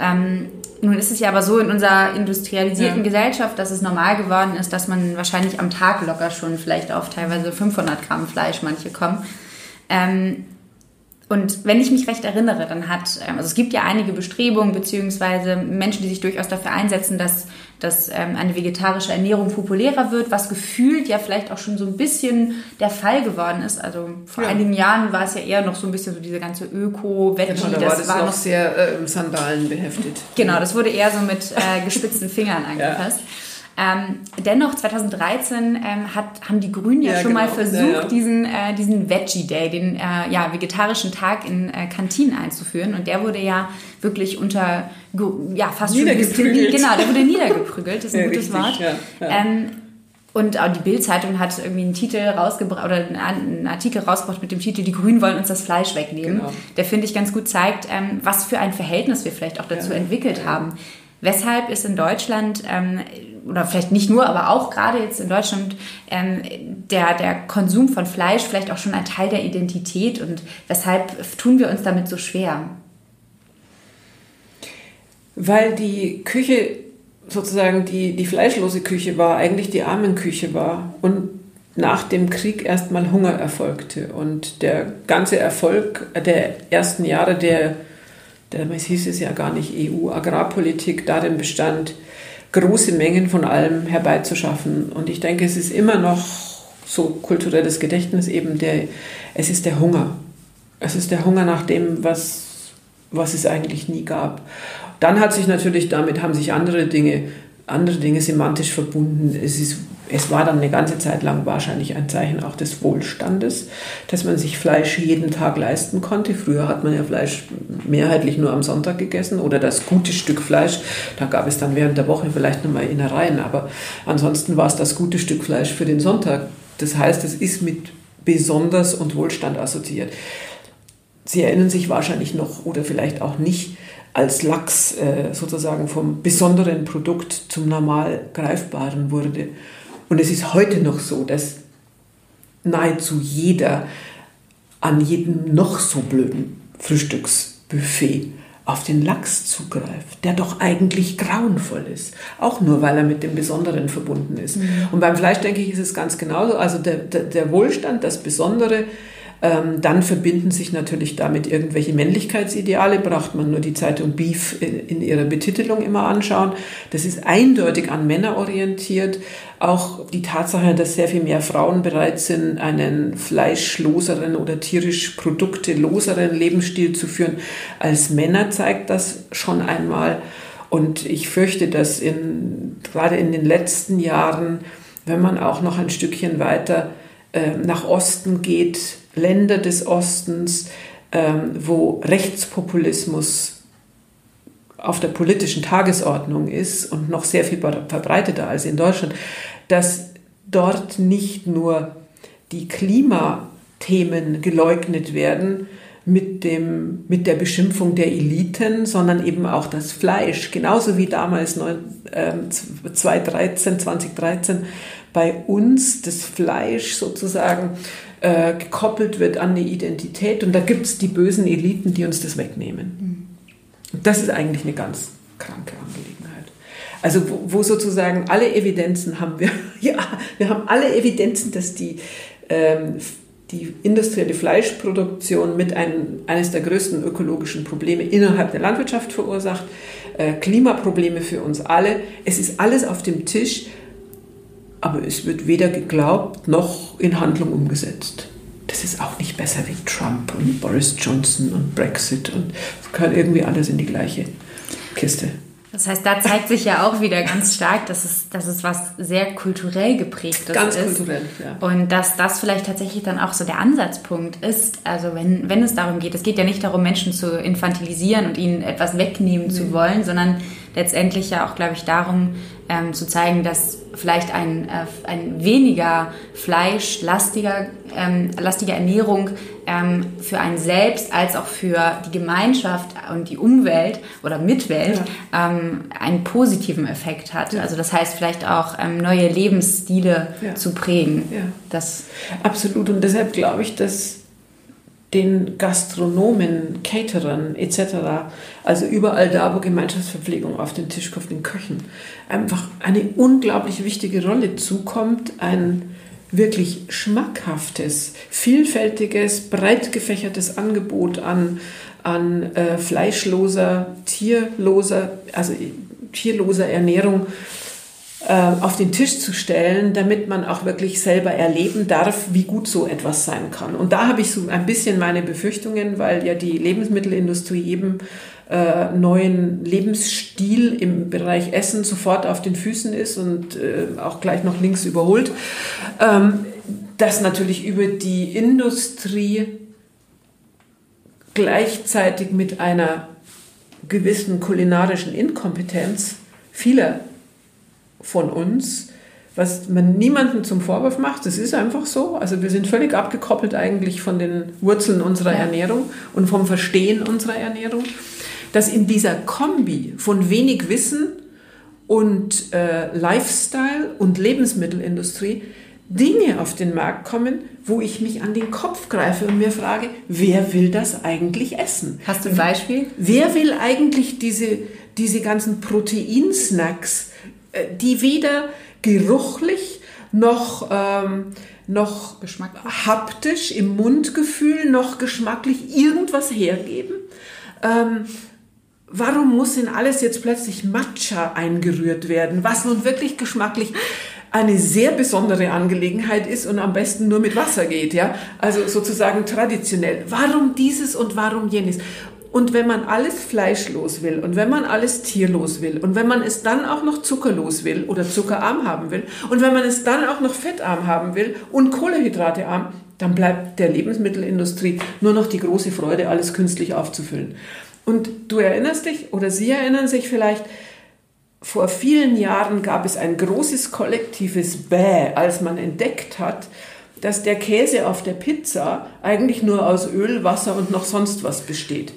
Ähm, nun ist es ja aber so in unserer industrialisierten ja. Gesellschaft, dass es normal geworden ist, dass man wahrscheinlich am Tag locker schon vielleicht auf teilweise 500 Gramm Fleisch manche kommen. Ähm, Und wenn ich mich recht erinnere, dann hat, ähm, also es gibt ja einige Bestrebungen beziehungsweise Menschen, die sich durchaus dafür einsetzen, dass, dass ähm, eine vegetarische Ernährung populärer wird, was gefühlt ja vielleicht auch schon so ein bisschen der Fall geworden ist. Also vor ja. einigen Jahren war es ja eher noch so ein bisschen so diese ganze Öko-Veggie.
Genau, da das, war das war noch sehr äh, Sandalen beheftet.
Genau, das wurde eher so mit äh, gespitzten Fingern angepasst. Ja. Ähm, dennoch, 2013 ähm, hat, haben die Grünen ja, ja schon genau. mal versucht, ja, ja. diesen, äh, diesen Veggie Day, den äh, ja, vegetarischen Tag in äh, Kantinen einzuführen. Und der wurde ja wirklich unter, ja, fast
schon niedergeprügelt.
Genau, der wurde niedergeprügelt, das ist ein gutes richtig, Wort. Ähm, und auch die Bild-Zeitung hat irgendwie einen Titel rausgebracht oder einen Artikel rausgebracht mit dem Titel Die Grünen wollen uns das Fleisch wegnehmen. Genau. Der finde ich ganz gut zeigt, ähm, was für ein Verhältnis wir vielleicht auch dazu entwickelt haben. Weshalb ist in Deutschland, ähm, oder vielleicht nicht nur, aber auch gerade jetzt in Deutschland, ähm, der, der Konsum von Fleisch vielleicht auch schon ein Teil der Identität und weshalb tun wir uns damit so schwer?
Weil die Küche sozusagen die, die fleischlose Küche war, eigentlich die Armenküche war und nach dem Krieg erstmal Hunger erfolgte. Und der ganze Erfolg der ersten Jahre der damals hieß es ja gar nicht EU-Agrarpolitik, darin bestand, große Mengen von allem herbeizuschaffen. Und ich denke, es ist immer noch so kulturelles Gedächtnis eben der, es ist der Hunger. Es ist der Hunger nach dem, was, was es eigentlich nie gab. Dann hat sich natürlich damit, haben sich andere Dinge, andere Dinge semantisch verbunden. Es ist es war dann eine ganze Zeit lang wahrscheinlich ein Zeichen auch des Wohlstandes, dass man sich Fleisch jeden Tag leisten konnte. Früher hat man ja Fleisch mehrheitlich nur am Sonntag gegessen oder das gute Stück Fleisch. Da gab es dann während der Woche vielleicht nochmal Innereien, aber ansonsten war es das gute Stück Fleisch für den Sonntag. Das heißt, es ist mit besonders und Wohlstand assoziiert. Sie erinnern sich wahrscheinlich noch oder vielleicht auch nicht, als Lachs äh, sozusagen vom besonderen Produkt zum normal greifbaren wurde. Und es ist heute noch so, dass nahezu jeder an jedem noch so blöden Frühstücksbuffet auf den Lachs zugreift, der doch eigentlich grauenvoll ist. Auch nur, weil er mit dem Besonderen verbunden ist. Mhm. Und beim Fleisch, denke ich, ist es ganz genauso. Also der, der, der Wohlstand, das Besondere, ähm, dann verbinden sich natürlich damit irgendwelche Männlichkeitsideale, braucht man nur die Zeitung Beef in, in ihrer Betitelung immer anschauen. Das ist eindeutig an Männer orientiert. Auch die Tatsache, dass sehr viel mehr Frauen bereit sind, einen fleischloseren oder tierisch produkteloseren Lebensstil zu führen als Männer, zeigt das schon einmal. Und ich fürchte, dass in, gerade in den letzten Jahren, wenn man auch noch ein Stückchen weiter äh, nach Osten geht, Länder des Ostens, ähm, wo Rechtspopulismus auf der politischen Tagesordnung ist und noch sehr viel verbreiteter als in Deutschland, dass dort nicht nur die Klimathemen geleugnet werden mit, dem, mit der Beschimpfung der Eliten, sondern eben auch das Fleisch, genauso wie damals 2013, 2013 ähm, bei uns das Fleisch sozusagen äh, gekoppelt wird an eine Identität und da gibt es die bösen Eliten, die uns das wegnehmen. Und das ist eigentlich eine ganz kranke Angelegenheit. Also wo, wo sozusagen alle Evidenzen haben wir, ja, wir haben alle Evidenzen, dass die, ähm, die industrielle Fleischproduktion mit einem, eines der größten ökologischen Probleme innerhalb der Landwirtschaft verursacht, äh, Klimaprobleme für uns alle. Es ist alles auf dem Tisch aber es wird weder geglaubt noch in Handlung umgesetzt. Das ist auch nicht besser wie Trump und Boris Johnson und Brexit und es gehört irgendwie alles in die gleiche Kiste.
Das heißt, da zeigt sich ja auch wieder ganz stark, dass es, dass es was sehr kulturell geprägtes
ganz
ist.
Ganz kulturell, ja.
Und dass das vielleicht tatsächlich dann auch so der Ansatzpunkt ist. Also wenn, wenn es darum geht, es geht ja nicht darum, Menschen zu infantilisieren und ihnen etwas wegnehmen mhm. zu wollen, sondern letztendlich ja auch, glaube ich, darum ähm, zu zeigen, dass vielleicht ein, äh, ein weniger fleischlastiger ähm, lastige Ernährung ähm, für einen selbst als auch für die Gemeinschaft und die Umwelt oder Mitwelt ja. ähm, einen positiven Effekt hat. Ja. Also das heißt vielleicht auch ähm, neue Lebensstile ja. zu prägen.
Das Absolut und deshalb glaube ich, dass den Gastronomen, Caterern etc., also überall da, wo Gemeinschaftsverpflegung auf den Tisch kommt, den Köchen, einfach eine unglaublich wichtige Rolle zukommt, ein wirklich schmackhaftes, vielfältiges, breit gefächertes Angebot an, an äh, fleischloser, tierloser, also tierloser Ernährung äh, auf den Tisch zu stellen, damit man auch wirklich selber erleben darf, wie gut so etwas sein kann. Und da habe ich so ein bisschen meine Befürchtungen, weil ja die Lebensmittelindustrie eben äh, neuen Lebensstil im Bereich Essen sofort auf den Füßen ist und äh, auch gleich noch links überholt, ähm, dass natürlich über die Industrie gleichzeitig mit einer gewissen kulinarischen Inkompetenz vieler von uns, was man niemandem zum Vorwurf macht, das ist einfach so. Also wir sind völlig abgekoppelt eigentlich von den Wurzeln unserer ja. Ernährung und vom Verstehen unserer Ernährung dass in dieser Kombi von wenig Wissen und äh, Lifestyle und Lebensmittelindustrie Dinge auf den Markt kommen, wo ich mich an den Kopf greife und mir frage, wer will das eigentlich essen?
Hast du ein Beispiel?
Wer will eigentlich diese, diese ganzen Proteinsnacks, die weder geruchlich noch, ähm, noch haptisch im Mundgefühl noch geschmacklich irgendwas hergeben? Ähm, warum muss in alles jetzt plötzlich Matcha eingerührt werden, was nun wirklich geschmacklich eine sehr besondere Angelegenheit ist und am besten nur mit Wasser geht, ja? Also sozusagen traditionell. Warum dieses und warum jenes? Und wenn man alles fleischlos will und wenn man alles tierlos will und wenn man es dann auch noch zuckerlos will oder zuckerarm haben will und wenn man es dann auch noch fettarm haben will und kohlehydratearm, dann bleibt der Lebensmittelindustrie nur noch die große Freude, alles künstlich aufzufüllen. Und du erinnerst dich oder Sie erinnern sich vielleicht, vor vielen Jahren gab es ein großes kollektives Bäh, als man entdeckt hat, dass der Käse auf der Pizza eigentlich nur aus Öl, Wasser und noch sonst was besteht.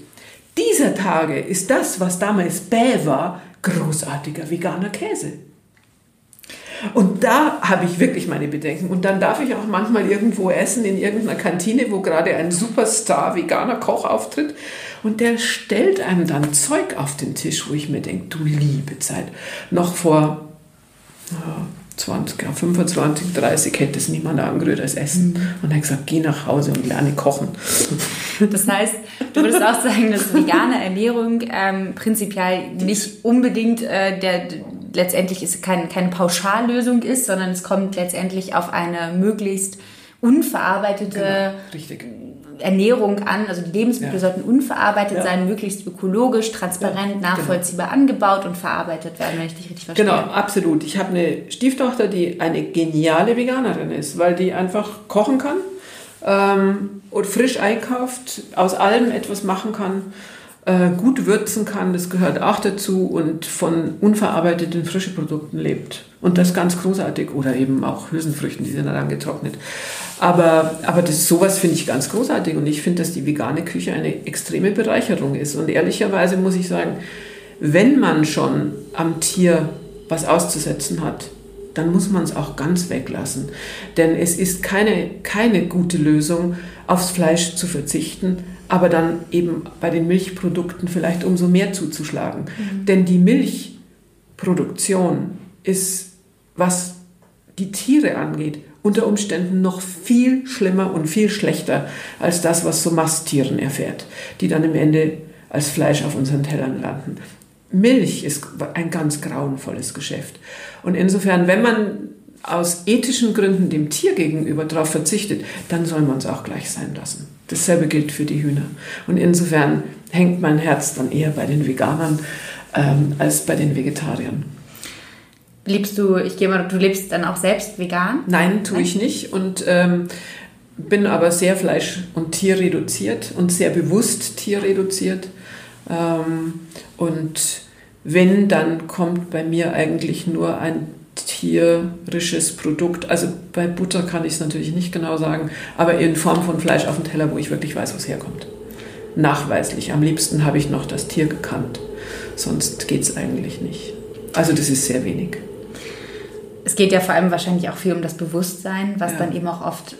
Dieser Tage ist das, was damals Bäh war, großartiger veganer Käse. Und da habe ich wirklich meine Bedenken. Und dann darf ich auch manchmal irgendwo essen, in irgendeiner Kantine, wo gerade ein Superstar veganer Koch auftritt. Und der stellt einem dann Zeug auf den Tisch, wo ich mir denke, du liebe Zeit. Noch vor ja, 20, 25, 30 hätte es niemand angerührt als Essen. Mhm. Und er hat gesagt, geh nach Hause und lerne kochen.
Das heißt, du würdest auch sagen, dass vegane Ernährung ähm, prinzipiell nicht unbedingt äh, der letztendlich ist kein, keine Pauschallösung ist, sondern es kommt letztendlich auf eine möglichst unverarbeitete genau, Ernährung an. Also die Lebensmittel ja. sollten unverarbeitet ja. sein, möglichst ökologisch, transparent, ja, nachvollziehbar genau. angebaut und verarbeitet werden, wenn ich dich richtig verstehe.
Genau, absolut. Ich habe eine Stieftochter, die eine geniale Veganerin ist, weil die einfach kochen kann ähm, und frisch einkauft, aus allem etwas machen kann äh, gut würzen kann, das gehört auch dazu und von unverarbeiteten frischen Produkten lebt. Und das ganz großartig. Oder eben auch Hülsenfrüchten, die sind dann getrocknet. Aber, aber das, sowas finde ich ganz großartig und ich finde, dass die vegane Küche eine extreme Bereicherung ist. Und ehrlicherweise muss ich sagen, wenn man schon am Tier was auszusetzen hat, dann muss man es auch ganz weglassen. Denn es ist keine, keine gute Lösung, aufs Fleisch zu verzichten, aber dann eben bei den Milchprodukten vielleicht umso mehr zuzuschlagen. Mhm. Denn die Milchproduktion ist, was die Tiere angeht, unter Umständen noch viel schlimmer und viel schlechter als das, was so Masttieren erfährt, die dann im Ende als Fleisch auf unseren Tellern landen. Milch ist ein ganz grauenvolles Geschäft. Und insofern, wenn man aus ethischen Gründen dem Tier gegenüber darauf verzichtet, dann soll man es auch gleich sein lassen. Dasselbe gilt für die Hühner. Und insofern hängt mein Herz dann eher bei den Veganern ähm, als bei den Vegetariern.
Lebst du, ich gehe mal, du lebst dann auch selbst vegan?
Nein, tue ich nicht. Und ähm, bin aber sehr fleisch- und tierreduziert und sehr bewusst tierreduziert. Ähm, und wenn, dann kommt bei mir eigentlich nur ein tierisches Produkt. Also bei Butter kann ich es natürlich nicht genau sagen, aber in Form von Fleisch auf dem Teller, wo ich wirklich weiß, wo es herkommt. Nachweislich. Am liebsten habe ich noch das Tier gekannt. Sonst geht es eigentlich nicht. Also das ist sehr wenig.
Es geht ja vor allem wahrscheinlich auch viel um das Bewusstsein, was ja. dann eben auch oft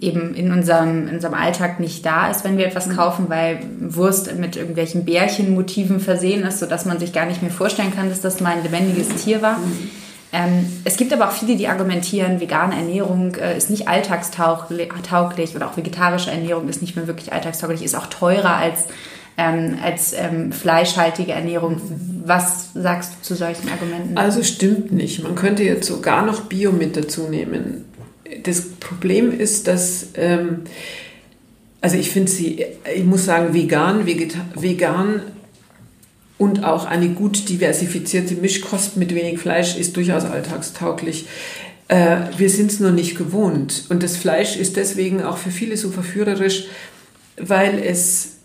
eben in unserem, in unserem Alltag nicht da ist, wenn wir etwas mhm. kaufen, weil Wurst mit irgendwelchen Bärchenmotiven versehen ist, sodass man sich gar nicht mehr vorstellen kann, dass das mal ein lebendiges Tier war. Mhm. Ähm, es gibt aber auch viele, die argumentieren, vegane Ernährung äh, ist nicht alltagstauglich oder auch vegetarische Ernährung ist nicht mehr wirklich alltagstauglich, ist auch teurer als, ähm, als ähm, fleischhaltige Ernährung. Was sagst du zu solchen Argumenten?
Also stimmt nicht. Man könnte jetzt sogar noch Bio mit dazu nehmen. Das Problem ist, dass, ähm, also ich finde sie, ich muss sagen, vegan, Vegeta vegan und auch eine gut diversifizierte Mischkost mit wenig Fleisch ist durchaus alltagstauglich. Äh, wir sind es nur nicht gewohnt. Und das Fleisch ist deswegen auch für viele so verführerisch, weil es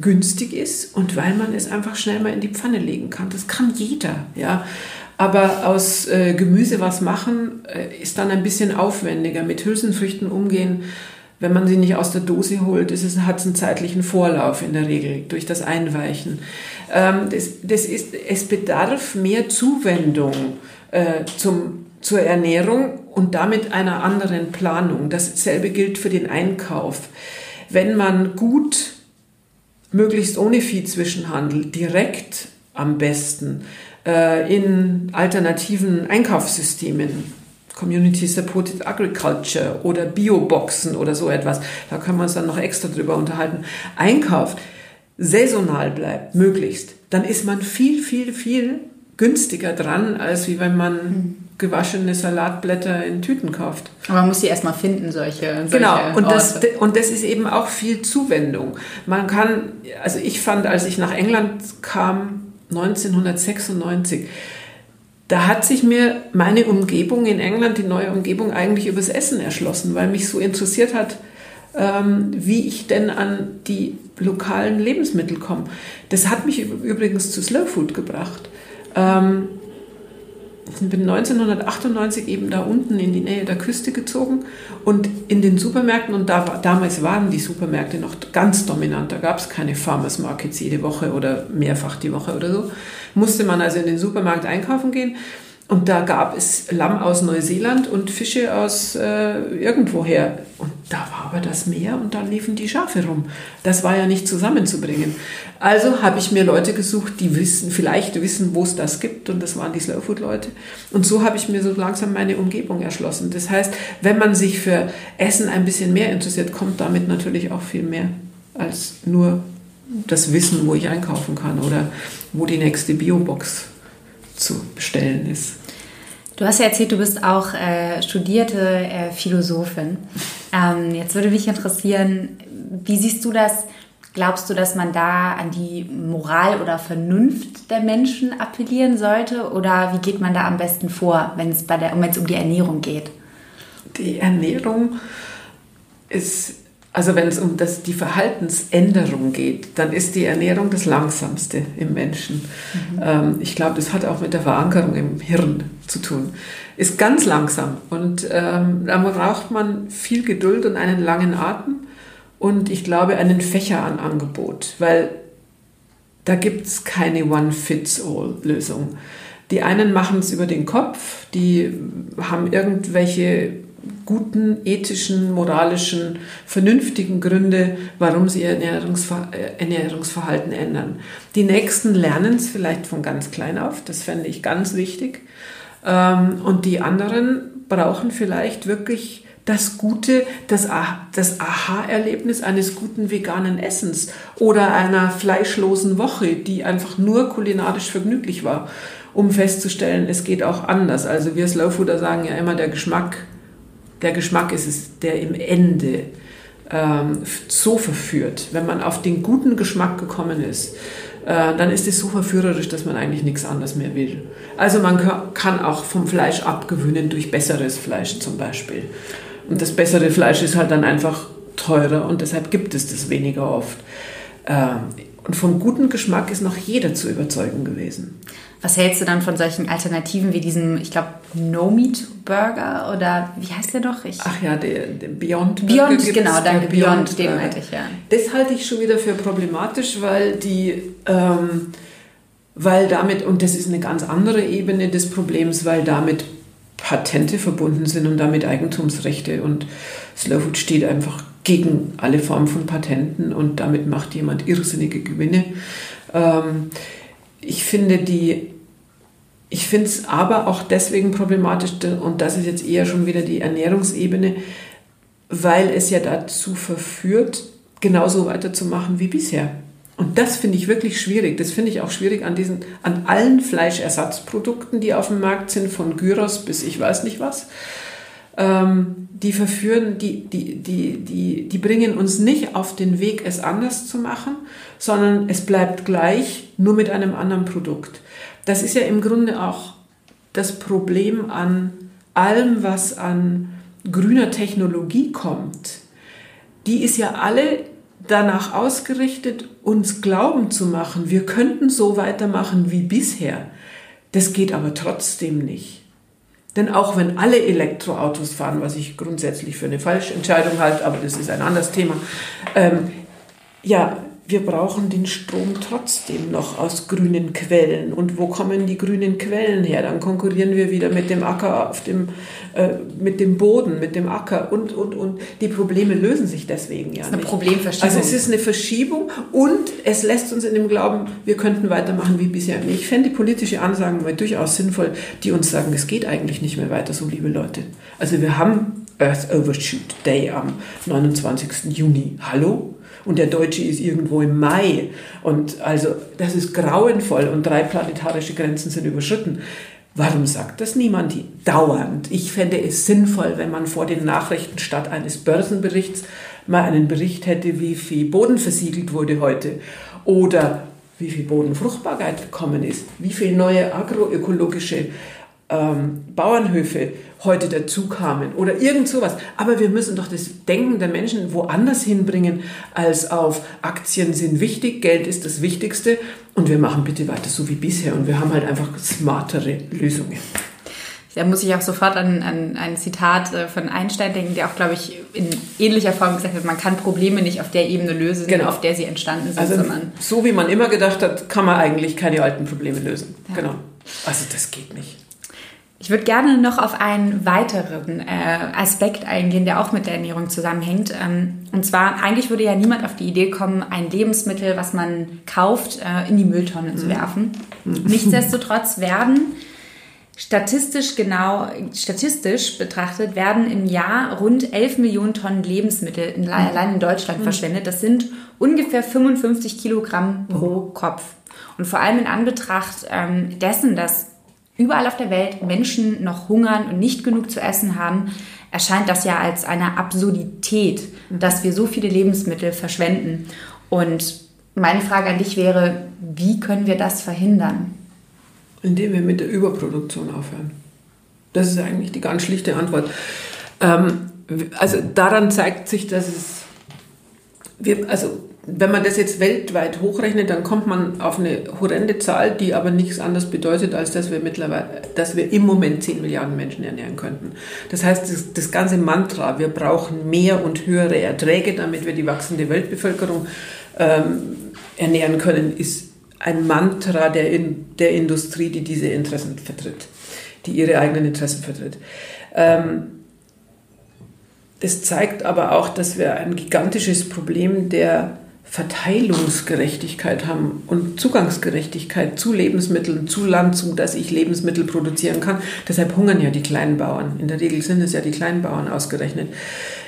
günstig ist und weil man es einfach schnell mal in die Pfanne legen kann. Das kann jeder, ja. Aber aus äh, Gemüse was machen äh, ist dann ein bisschen aufwendiger. Mit Hülsenfrüchten umgehen, wenn man sie nicht aus der Dose holt, ist es, hat es einen zeitlichen Vorlauf in der Regel durch das Einweichen. Ähm, das, das ist, es bedarf mehr Zuwendung äh, zum, zur Ernährung und damit einer anderen Planung. Dasselbe gilt für den Einkauf. Wenn man gut, möglichst ohne Viehzwischenhandel, direkt am besten äh, in alternativen Einkaufssystemen Community Supported Agriculture oder Bioboxen oder so etwas, da können wir uns dann noch extra drüber unterhalten, einkauft, saisonal bleibt, möglichst, dann ist man viel, viel, viel günstiger dran, als wie wenn man hm. gewaschene Salatblätter in Tüten kauft.
Aber man muss sie erstmal finden, solche. solche
genau, und das, und das ist eben auch viel Zuwendung. Man kann, also ich fand, als ich nach England kam, 1996, da hat sich mir meine Umgebung in England, die neue Umgebung, eigentlich übers Essen erschlossen, weil mich so interessiert hat, ähm, wie ich denn an die lokalen Lebensmittel komme. Das hat mich übrigens zu Slow Food gebracht. Ich bin 1998 eben da unten in die Nähe der Küste gezogen und in den Supermärkten, und da, damals waren die Supermärkte noch ganz dominant, da gab es keine Farmers Markets jede Woche oder mehrfach die Woche oder so, musste man also in den Supermarkt einkaufen gehen und da gab es Lamm aus Neuseeland und Fische aus äh, irgendwoher. Und da war aber das Meer und da liefen die Schafe rum. Das war ja nicht zusammenzubringen. Also habe ich mir Leute gesucht, die wissen, vielleicht wissen, wo es das gibt. Und das waren die Slowfood-Leute. Und so habe ich mir so langsam meine Umgebung erschlossen. Das heißt, wenn man sich für Essen ein bisschen mehr interessiert, kommt damit natürlich auch viel mehr als nur das Wissen, wo ich einkaufen kann oder wo die nächste Biobox zu bestellen ist.
Du hast ja erzählt, du bist auch äh, studierte äh, Philosophin. Ähm, jetzt würde mich interessieren, wie siehst du das? Glaubst du, dass man da an die Moral oder Vernunft der Menschen appellieren sollte? Oder wie geht man da am besten vor, wenn es, bei der, wenn es um die Ernährung geht?
Die Ernährung ist also wenn es um das, die Verhaltensänderung geht, dann ist die Ernährung das Langsamste im Menschen. Mhm. Ähm, ich glaube, das hat auch mit der Verankerung im Hirn zu tun. Ist ganz langsam und ähm, da braucht man viel Geduld und einen langen Atem und ich glaube einen Fächer an Angebot, weil da gibt es keine One-Fits-All-Lösung. Die einen machen es über den Kopf, die haben irgendwelche guten, ethischen, moralischen, vernünftigen Gründe, warum sie ihr Ernährungsver äh, Ernährungsverhalten ändern. Die Nächsten lernen es vielleicht von ganz klein auf, das fände ich ganz wichtig. Ähm, und die anderen brauchen vielleicht wirklich das Gute, das, das Aha-Erlebnis eines guten veganen Essens oder einer fleischlosen Woche, die einfach nur kulinarisch vergnüglich war, um festzustellen, es geht auch anders. Also wir Slowfooder sagen ja immer, der Geschmack der Geschmack ist es, der im Ende ähm, so verführt. Wenn man auf den guten Geschmack gekommen ist, äh, dann ist es so verführerisch, dass man eigentlich nichts anderes mehr will. Also man kann auch vom Fleisch abgewöhnen durch besseres Fleisch zum Beispiel. Und das bessere Fleisch ist halt dann einfach teurer und deshalb gibt es das weniger oft. Ähm, und vom guten Geschmack ist noch jeder zu überzeugen gewesen.
Was hältst du dann von solchen Alternativen wie diesem, ich glaube, No Meat Burger oder wie heißt der doch? Ich
Ach ja, der, der Beyond
Burger. Beyond, genau, danke, Beyond, Beyond den meinte ich, ja.
Das halte ich schon wieder für problematisch, weil die, ähm, weil damit, und das ist eine ganz andere Ebene des Problems, weil damit Patente verbunden sind und damit Eigentumsrechte und Slowfood steht einfach gegen alle Formen von Patenten und damit macht jemand irrsinnige Gewinne. Ähm, ich finde die Ich finde es aber auch deswegen problematisch, und das ist jetzt eher schon wieder die Ernährungsebene, weil es ja dazu verführt, genauso weiterzumachen wie bisher. Und das finde ich wirklich schwierig. Das finde ich auch schwierig an diesen, an allen Fleischersatzprodukten, die auf dem Markt sind, von Gyros bis ich weiß nicht was. Ähm, die verführen, die, die, die, die, die bringen uns nicht auf den Weg, es anders zu machen, sondern es bleibt gleich, nur mit einem anderen Produkt. Das ist ja im Grunde auch das Problem an allem, was an grüner Technologie kommt. Die ist ja alle danach ausgerichtet, uns glauben zu machen, wir könnten so weitermachen wie bisher. Das geht aber trotzdem nicht. Denn auch wenn alle Elektroautos fahren, was ich grundsätzlich für eine falsche Entscheidung halte, aber das ist ein anderes Thema, ähm, ja, wir brauchen den Strom trotzdem noch aus grünen Quellen. Und wo kommen die grünen Quellen her? Dann konkurrieren wir wieder mit dem Acker auf dem, äh, mit dem Boden, mit dem Acker und, und, und. Die Probleme lösen sich deswegen ja
das ist eine Problemverschiebung.
Also es ist eine Verschiebung und es lässt uns in dem Glauben, wir könnten weitermachen wie bisher. Ich fände die politische Ansagen mal durchaus sinnvoll, die uns sagen, es geht eigentlich nicht mehr weiter so, liebe Leute. Also wir haben Earth Overshoot Day am 29. Juni. Hallo? Und der Deutsche ist irgendwo im Mai. Und also das ist grauenvoll und drei planetarische Grenzen sind überschritten. Warum sagt das niemand dauernd? Ich fände es sinnvoll, wenn man vor den Nachrichten statt eines Börsenberichts mal einen Bericht hätte, wie viel Boden versiegelt wurde heute oder wie viel Bodenfruchtbarkeit gekommen ist, wie viel neue agroökologische ähm, Bauernhöfe heute dazu kamen oder irgend sowas. Aber wir müssen doch das Denken der Menschen woanders hinbringen, als auf Aktien sind wichtig, Geld ist das Wichtigste und wir machen bitte weiter so wie bisher und wir haben halt einfach smartere Lösungen.
Da muss ich auch sofort an, an ein Zitat äh, von Einstein denken, der auch, glaube ich, in ähnlicher Form gesagt hat, man kann Probleme nicht auf der Ebene lösen, genau. auf der sie entstanden sind.
Also so wie man immer gedacht hat, kann man eigentlich keine alten Probleme lösen. Ja. Genau. Also das geht nicht.
Ich würde gerne noch auf einen weiteren äh, Aspekt eingehen, der auch mit der Ernährung zusammenhängt. Ähm, und zwar, eigentlich würde ja niemand auf die Idee kommen, ein Lebensmittel, was man kauft, äh, in die Mülltonne mhm. zu werfen. Mhm. Nichtsdestotrotz werden statistisch genau, statistisch betrachtet, werden im Jahr rund 11 Millionen Tonnen Lebensmittel in, allein in Deutschland mhm. verschwendet. Das sind ungefähr 55 Kilogramm pro Kopf. Und vor allem in Anbetracht ähm, dessen, dass überall auf der Welt Menschen noch hungern und nicht genug zu essen haben, erscheint das ja als eine Absurdität, dass wir so viele Lebensmittel verschwenden. Und meine Frage an dich wäre, wie können wir das verhindern?
Indem wir mit der Überproduktion aufhören. Das ist eigentlich die ganz schlichte Antwort. Ähm, also daran zeigt sich, dass es, wir, also wenn man das jetzt weltweit hochrechnet, dann kommt man auf eine horrende Zahl, die aber nichts anderes bedeutet, als dass wir mittlerweile, dass wir im Moment 10 Milliarden Menschen ernähren könnten. Das heißt, das, das ganze Mantra, wir brauchen mehr und höhere Erträge, damit wir die wachsende Weltbevölkerung ähm, ernähren können, ist ein Mantra der, in, der Industrie, die diese Interessen vertritt, die ihre eigenen Interessen vertritt. Ähm, das zeigt aber auch, dass wir ein gigantisches Problem der Verteilungsgerechtigkeit haben und Zugangsgerechtigkeit zu Lebensmitteln, zu Land, zu dass ich Lebensmittel produzieren kann. Deshalb hungern ja die kleinen Bauern. In der Regel sind es ja die kleinen Bauern ausgerechnet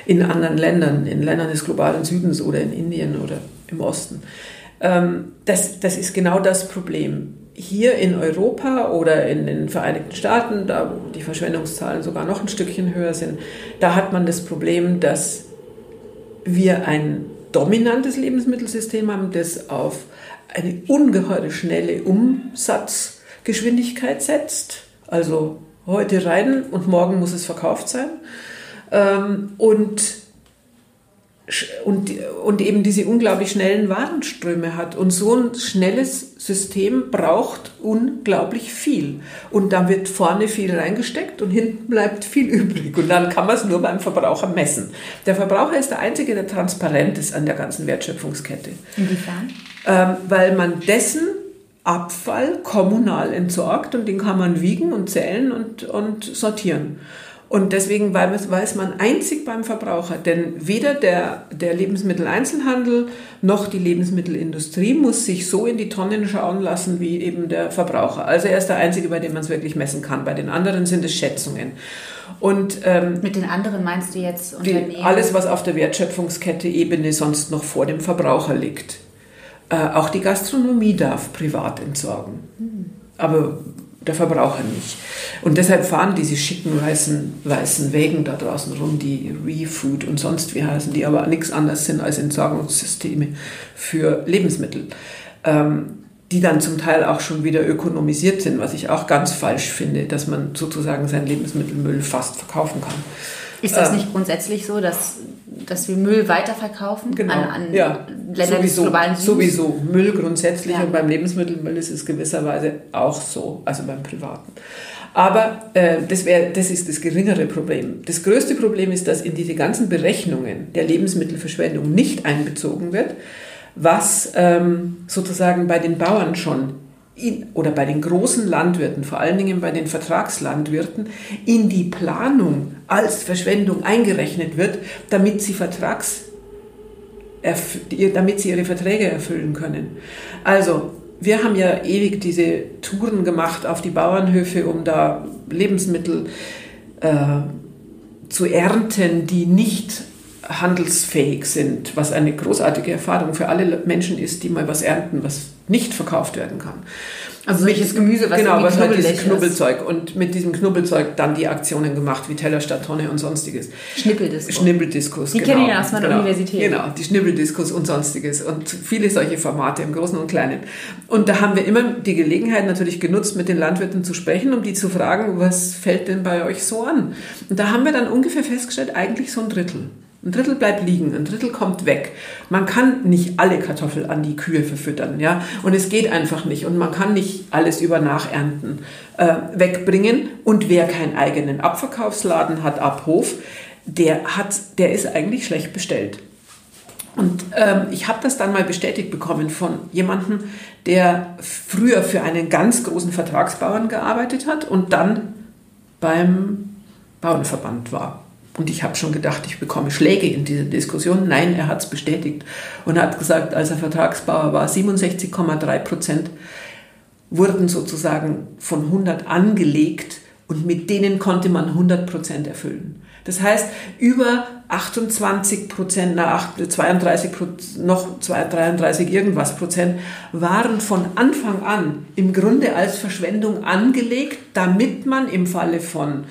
in anderen Ländern, in Ländern des globalen Südens oder in Indien oder im Osten. Ähm, das, das ist genau das Problem. Hier in Europa oder in den Vereinigten Staaten, da wo die Verschwendungszahlen sogar noch ein Stückchen höher sind, da hat man das Problem, dass wir ein dominantes Lebensmittelsystem haben, das auf eine ungeheure schnelle Umsatzgeschwindigkeit setzt. Also heute rein und morgen muss es verkauft sein. Ähm, und und, und eben diese unglaublich schnellen Warenströme hat. Und so ein schnelles System braucht unglaublich viel. Und da wird vorne viel reingesteckt und hinten bleibt viel übrig. Und dann kann man es nur beim Verbraucher messen. Der Verbraucher ist der Einzige, der transparent ist an der ganzen Wertschöpfungskette.
Inwiefern?
Ähm, weil man dessen Abfall kommunal entsorgt und den kann man wiegen und zählen und, und sortieren. Und deswegen weiß man einzig beim Verbraucher, denn weder der, der Lebensmitteleinzelhandel noch die Lebensmittelindustrie muss sich so in die Tonnen schauen lassen wie eben der Verbraucher. Also er ist der Einzige, bei dem man es wirklich messen kann. Bei den anderen sind es Schätzungen.
Und, ähm, Mit den anderen meinst du jetzt
Unternehmen? Die, alles, was auf der Wertschöpfungskette-Ebene sonst noch vor dem Verbraucher liegt. Äh, auch die Gastronomie darf privat entsorgen. Mhm. Aber der Verbraucher nicht. Und deshalb fahren diese schicken weißen, weißen Wägen da draußen rum, die ReFood und sonst wie heißen, die aber nichts anderes sind als Entsorgungssysteme für Lebensmittel, ähm, die dann zum Teil auch schon wieder ökonomisiert sind, was ich auch ganz falsch finde, dass man sozusagen seinen Lebensmittelmüll fast verkaufen kann.
Ist das äh, nicht grundsätzlich so, dass dass wir Müll weiterverkaufen
genau. an, an ja. Länder sowieso, des globalen Südens? Sowieso. Müll grundsätzlich ja. und beim Lebensmittelmüll ist es gewisserweise auch so, also beim privaten. Aber äh, das, wär, das ist das geringere Problem. Das größte Problem ist, dass in diese ganzen Berechnungen der Lebensmittelverschwendung nicht einbezogen wird, was ähm, sozusagen bei den Bauern schon in, oder bei den großen Landwirten, vor allen Dingen bei den Vertragslandwirten, in die Planung als Verschwendung eingerechnet wird, damit sie Vertrags damit sie ihre Verträge erfüllen können. Also, wir haben ja ewig diese Touren gemacht auf die Bauernhöfe, um da Lebensmittel äh, zu ernten, die nicht handelsfähig sind, was eine großartige Erfahrung für alle Menschen ist, die mal was ernten, was nicht verkauft werden kann.
Also solches Gemüse,
was genau, was halt dieses Knubbelzeug und mit diesem Knubbelzeug dann die Aktionen gemacht wie Teller statt Tonne und sonstiges.
Schnippeldiskus.
Schnippeldiskus.
Die genau, kennen ja aus meiner
genau,
Universität.
Genau, die Schnippeldiskus und sonstiges und viele solche Formate im Großen und Kleinen. Und da haben wir immer die Gelegenheit natürlich genutzt, mit den Landwirten zu sprechen, um die zu fragen, was fällt denn bei euch so an? Und da haben wir dann ungefähr festgestellt, eigentlich so ein Drittel. Ein Drittel bleibt liegen, ein Drittel kommt weg. Man kann nicht alle Kartoffeln an die Kühe verfüttern, ja. Und es geht einfach nicht. Und man kann nicht alles über Nachernten äh, wegbringen. Und wer keinen eigenen Abverkaufsladen hat, Abhof, der hat, der ist eigentlich schlecht bestellt. Und ähm, ich habe das dann mal bestätigt bekommen von jemandem, der früher für einen ganz großen Vertragsbauern gearbeitet hat und dann beim Bauernverband war. Und ich habe schon gedacht, ich bekomme Schläge in dieser Diskussion. Nein, er hat es bestätigt und hat gesagt, als er Vertragsbauer war, 67,3 Prozent wurden sozusagen von 100 angelegt und mit denen konnte man 100 Prozent erfüllen. Das heißt, über 28 Prozent, na 32, noch 33 irgendwas Prozent waren von Anfang an im Grunde als Verschwendung angelegt, damit man im Falle von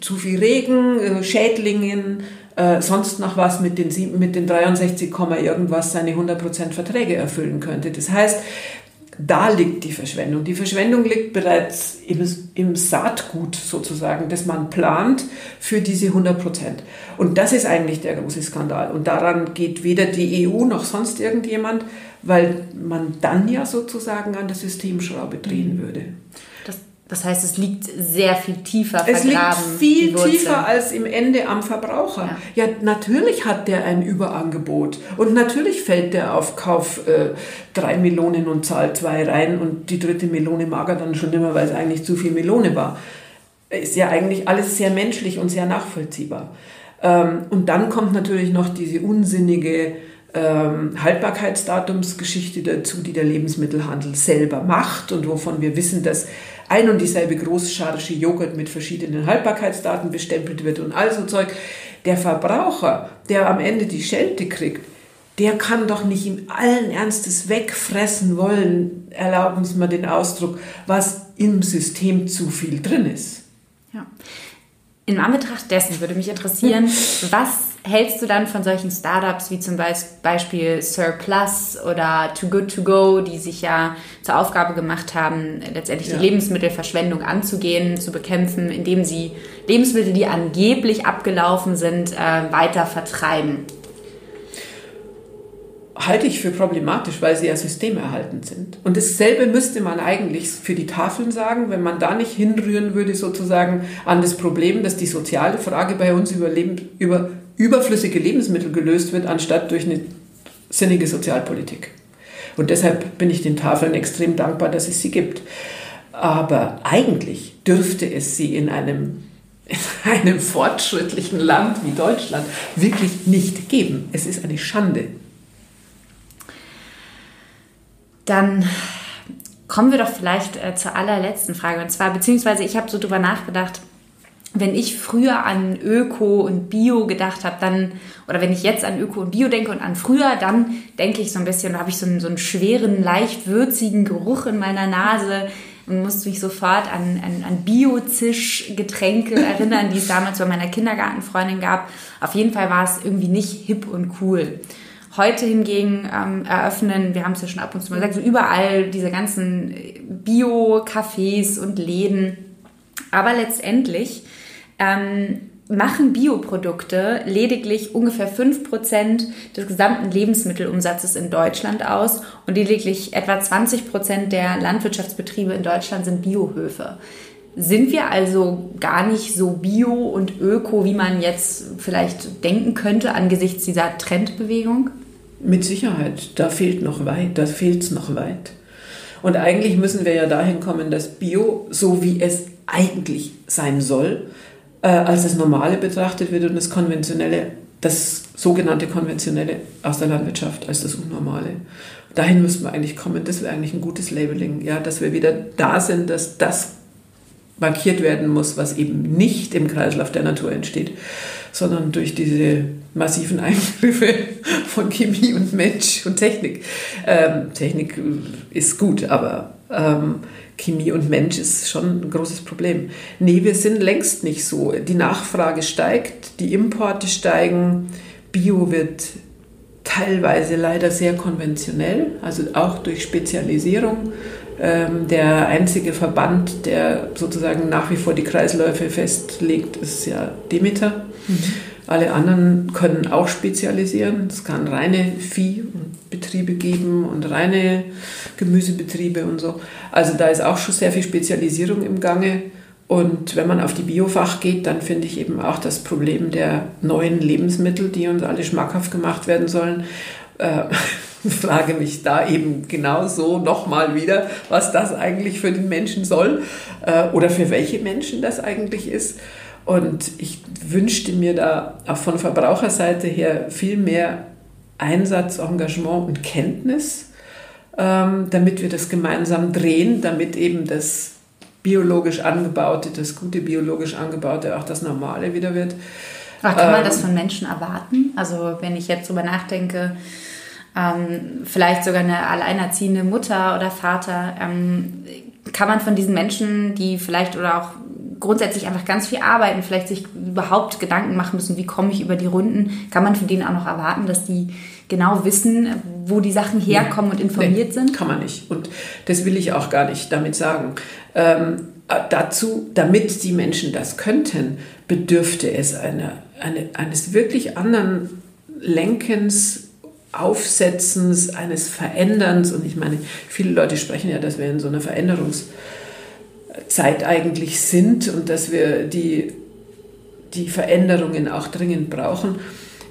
zu viel Regen, äh, Schädlingen, äh, sonst noch was mit den, mit den 63, irgendwas seine 100% Verträge erfüllen könnte. Das heißt, da liegt die Verschwendung. Die Verschwendung liegt bereits im, im, Saatgut sozusagen, das man plant für diese 100% Und das ist eigentlich der große Skandal. Und daran geht weder die EU noch sonst irgendjemand, weil man dann ja sozusagen an der Systemschraube drehen würde.
Das heißt, es liegt sehr viel tiefer
vergraben. Es liegt viel tiefer als im Ende am Verbraucher. Ja. ja. natürlich hat der ein Überangebot und natürlich fällt der auf Kauf äh, drei Melonen und zahlt zwei rein und die dritte Melone mag er dann schon immer, weil es eigentlich zu viel Melone war. Ist ja eigentlich alles sehr menschlich und sehr nachvollziehbar. Ähm, und dann kommt natürlich noch diese unsinnige ähm, Haltbarkeitsdatumsgeschichte dazu, die der Lebensmittelhandel selber macht und wovon wir wissen, dass ein und dieselbe großscharische Joghurt mit verschiedenen Haltbarkeitsdaten bestempelt wird und all so Zeug. Der Verbraucher, der am Ende die Schelte kriegt, der kann doch nicht im allen Ernstes wegfressen wollen, erlauben Sie mir den Ausdruck, was im System zu viel drin ist.
Ja. In Anbetracht dessen würde mich interessieren, was hältst du dann von solchen Startups wie zum Beispiel Surplus oder Too Good To Go, die sich ja zur Aufgabe gemacht haben, letztendlich ja. die Lebensmittelverschwendung anzugehen, zu bekämpfen, indem sie Lebensmittel, die angeblich abgelaufen sind, äh, weiter vertreiben?
halte ich für problematisch, weil sie ja systemerhaltend sind. Und dasselbe müsste man eigentlich für die Tafeln sagen, wenn man da nicht hinrühren würde sozusagen an das Problem, dass die soziale Frage bei uns über, Leben, über überflüssige Lebensmittel gelöst wird, anstatt durch eine sinnige Sozialpolitik. Und deshalb bin ich den Tafeln extrem dankbar, dass es sie gibt. Aber eigentlich dürfte es sie in einem in einem fortschrittlichen Land wie Deutschland wirklich nicht geben. Es ist eine Schande.
Dann kommen wir doch vielleicht äh, zur allerletzten Frage. Und zwar, beziehungsweise ich habe so drüber nachgedacht, wenn ich früher an Öko und Bio gedacht habe, dann, oder wenn ich jetzt an Öko und Bio denke und an früher, dann denke ich so ein bisschen, da habe ich so einen, so einen schweren, leicht würzigen Geruch in meiner Nase und musste mich sofort an, an, an Bio-Zisch-Getränke erinnern, die es damals bei meiner Kindergartenfreundin gab. Auf jeden Fall war es irgendwie nicht hip und cool. Heute hingegen ähm, eröffnen, wir haben es ja schon ab und zu mal gesagt, so überall diese ganzen Bio-Cafés und Läden. Aber letztendlich ähm, machen Bioprodukte lediglich ungefähr 5% des gesamten Lebensmittelumsatzes in Deutschland aus und lediglich etwa 20% der Landwirtschaftsbetriebe in Deutschland sind Biohöfe. Sind wir also gar nicht so bio und öko, wie man jetzt vielleicht denken könnte angesichts dieser Trendbewegung?
Mit Sicherheit, da fehlt noch weit, da fehlt es noch weit. Und eigentlich müssen wir ja dahin kommen, dass Bio, so wie es eigentlich sein soll, äh, als das Normale betrachtet wird und das Konventionelle, das sogenannte Konventionelle aus der Landwirtschaft als das Unnormale. Dahin müssen wir eigentlich kommen. Das wäre eigentlich ein gutes Labeling, ja, dass wir wieder da sind, dass das markiert werden muss, was eben nicht im Kreislauf der Natur entsteht, sondern durch diese massiven Eingriffe von Chemie und Mensch und Technik. Ähm, Technik ist gut, aber ähm, Chemie und Mensch ist schon ein großes Problem. Nee, wir sind längst nicht so. Die Nachfrage steigt, die Importe steigen, Bio wird teilweise leider sehr konventionell, also auch durch Spezialisierung. Ähm, der einzige Verband, der sozusagen nach wie vor die Kreisläufe festlegt, ist ja Demeter. Mhm. Alle anderen können auch spezialisieren. Es kann reine Viehbetriebe geben und reine Gemüsebetriebe und so. Also da ist auch schon sehr viel Spezialisierung im Gange. Und wenn man auf die Biofach geht, dann finde ich eben auch das Problem der neuen Lebensmittel, die uns alle schmackhaft gemacht werden sollen. Äh, frage mich da eben genauso nochmal wieder, was das eigentlich für den Menschen soll äh, oder für welche Menschen das eigentlich ist. Und ich wünschte mir da auch von Verbraucherseite her viel mehr Einsatz, Engagement und Kenntnis, ähm, damit wir das gemeinsam drehen, damit eben das biologisch angebaute, das gute biologisch angebaute auch das Normale wieder wird.
Ach, kann man ähm, das von Menschen erwarten? Also wenn ich jetzt drüber nachdenke, ähm, vielleicht sogar eine alleinerziehende Mutter oder Vater, ähm, kann man von diesen Menschen, die vielleicht oder auch grundsätzlich einfach ganz viel arbeiten, vielleicht sich überhaupt Gedanken machen müssen, wie komme ich über die Runden, kann man von denen auch noch erwarten, dass die genau wissen, wo die Sachen herkommen und informiert nee, sind?
Kann man nicht. Und das will ich auch gar nicht damit sagen. Ähm, dazu, damit die Menschen das könnten, bedürfte es eine, eine, eines wirklich anderen Lenkens, Aufsetzens, eines Veränderns. Und ich meine, viele Leute sprechen ja, dass wir in so einer Veränderungs- Zeit eigentlich sind und dass wir die, die Veränderungen auch dringend brauchen.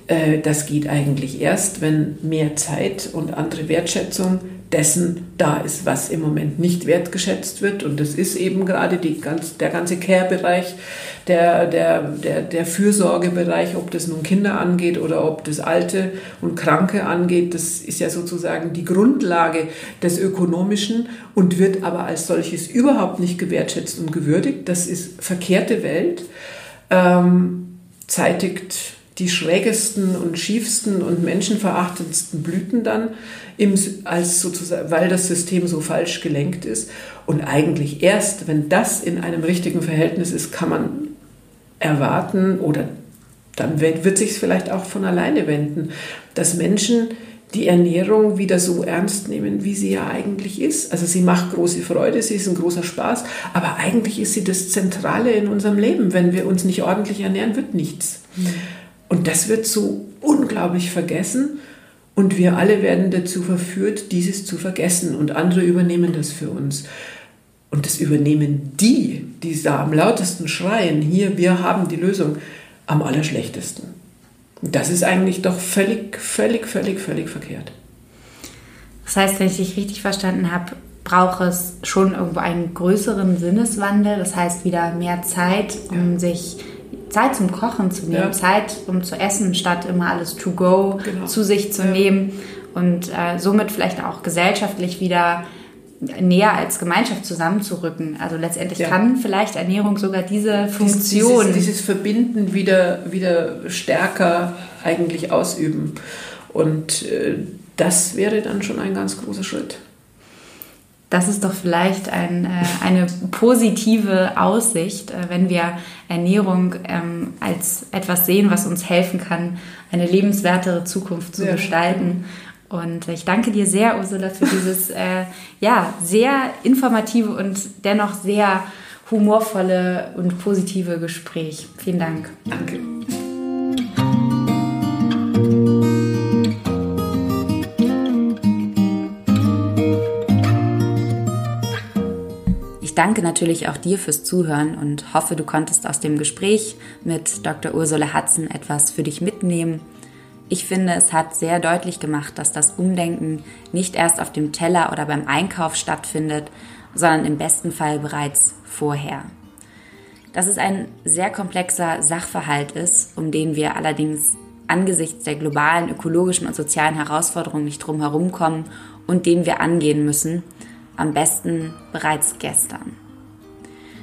Äh, das geht eigentlich erst, wenn mehr Zeit und andere Wertschätzung dessen da ist, was im Moment nicht wertgeschätzt wird. Und das ist eben gerade die ganz, der ganze Care-Bereich, der, der, der, der Fürsorgebereich, ob das nun Kinder angeht oder ob das Alte und Kranke angeht. Das ist ja sozusagen die Grundlage des Ökonomischen und wird aber als solches überhaupt nicht gewertschätzt und gewürdigt. Das ist verkehrte Welt, ähm, zeitigt die schrägesten und schiefsten und menschenverachtendsten Blüten dann, im, als sozusagen, weil das System so falsch gelenkt ist. Und eigentlich erst, wenn das in einem richtigen Verhältnis ist, kann man erwarten oder dann wird, sich es vielleicht auch von alleine wenden, dass Menschen die Ernährung wieder so ernst nehmen, wie sie ja eigentlich ist. Also sie macht große Freude, sie ist ein großer Spaß, aber eigentlich ist sie das Zentrale in unserem Leben. Wenn wir uns nicht ordentlich ernähren, wird nichts. Mhm. Und das wird so unglaublich vergessen und wir alle werden dazu verführt, dieses zu vergessen und andere übernehmen das für uns. Und das übernehmen die, die da am lautesten schreien, hier, wir haben die Lösung, am allerschlechtesten. Das ist eigentlich doch völlig, völlig, völlig, völlig verkehrt.
Das heißt, wenn ich dich richtig verstanden habe, braucht es schon irgendwo einen größeren Sinneswandel, das heißt wieder mehr Zeit, um ja. sich Zeit zum Kochen zu nehmen, ja. Zeit um zu essen, statt immer alles to go genau. zu sich zu ja. nehmen und äh, somit vielleicht auch gesellschaftlich wieder näher als Gemeinschaft zusammenzurücken. Also letztendlich ja. kann vielleicht Ernährung sogar diese Funktion.
Dieses, dieses, Verbinden wieder, wieder stärker eigentlich ausüben. Und äh, das wäre dann schon ein ganz großer Schritt.
Das ist doch vielleicht ein, äh, eine positive Aussicht, äh, wenn wir Ernährung ähm, als etwas sehen, was uns helfen kann, eine lebenswertere Zukunft zu ja. gestalten. Und ich danke dir sehr, Ursula, für dieses äh, ja, sehr informative und dennoch sehr humorvolle und positive Gespräch. Vielen Dank.
Danke.
Danke natürlich auch dir fürs Zuhören und hoffe, du konntest aus dem Gespräch mit Dr. Ursula Hudson etwas für dich mitnehmen ich finde, es hat sehr deutlich gemacht, dass das Umdenken nicht erst auf dem Teller oder beim Einkauf stattfindet, sondern im besten Fall bereits vorher. Dass es ein sehr komplexer Sachverhalt ist, um den wir allerdings angesichts der globalen ökologischen und sozialen Herausforderungen nicht drum herum kommen und den wir angehen müssen, am besten bereits gestern.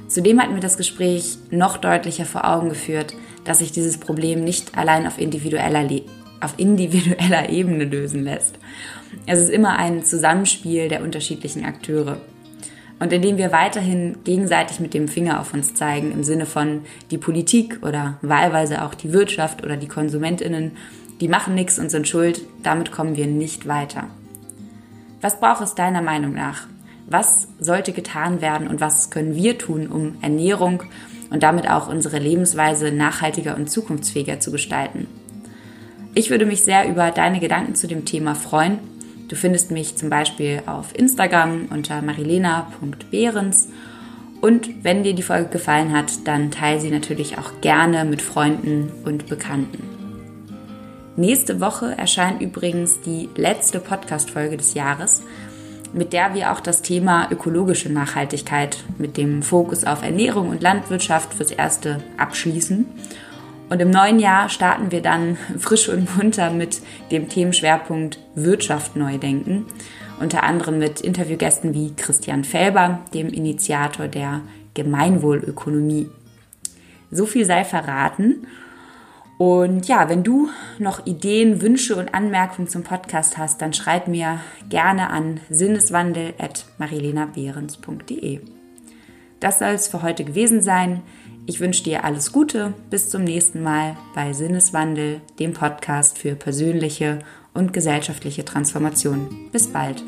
Zudem hat mir das Gespräch noch deutlicher vor Augen geführt, dass sich dieses Problem nicht allein auf individueller auf individueller Ebene lösen lässt. Es ist immer ein Zusammenspiel der unterschiedlichen Akteure. Und indem wir weiterhin gegenseitig mit dem Finger auf uns zeigen, im Sinne von die Politik oder wahlweise auch die Wirtschaft oder die Konsumentinnen, die machen nichts und sind schuld, damit kommen wir nicht weiter. Was braucht es deiner Meinung nach? Was sollte getan werden und was können wir tun, um Ernährung und damit auch unsere Lebensweise nachhaltiger und zukunftsfähiger zu gestalten? Ich würde mich sehr über deine Gedanken zu dem Thema freuen. Du findest mich zum Beispiel auf Instagram unter marilena.behrens. Und wenn dir die Folge gefallen hat, dann teile sie natürlich auch gerne mit Freunden und Bekannten. Nächste Woche erscheint übrigens die letzte Podcast-Folge des Jahres, mit der wir auch das Thema ökologische Nachhaltigkeit mit dem Fokus auf Ernährung und Landwirtschaft fürs Erste abschließen. Und im neuen Jahr starten wir dann frisch und munter mit dem Themenschwerpunkt Wirtschaft neu denken. Unter anderem mit Interviewgästen wie Christian Felber, dem Initiator der Gemeinwohlökonomie. So viel sei verraten. Und ja, wenn du noch Ideen, Wünsche und Anmerkungen zum Podcast hast, dann schreib mir gerne an sinneswandel.marilenabehrens.de. Das soll es für heute gewesen sein. Ich wünsche dir alles Gute. Bis zum nächsten Mal bei Sinneswandel, dem Podcast für persönliche und gesellschaftliche Transformation. Bis bald.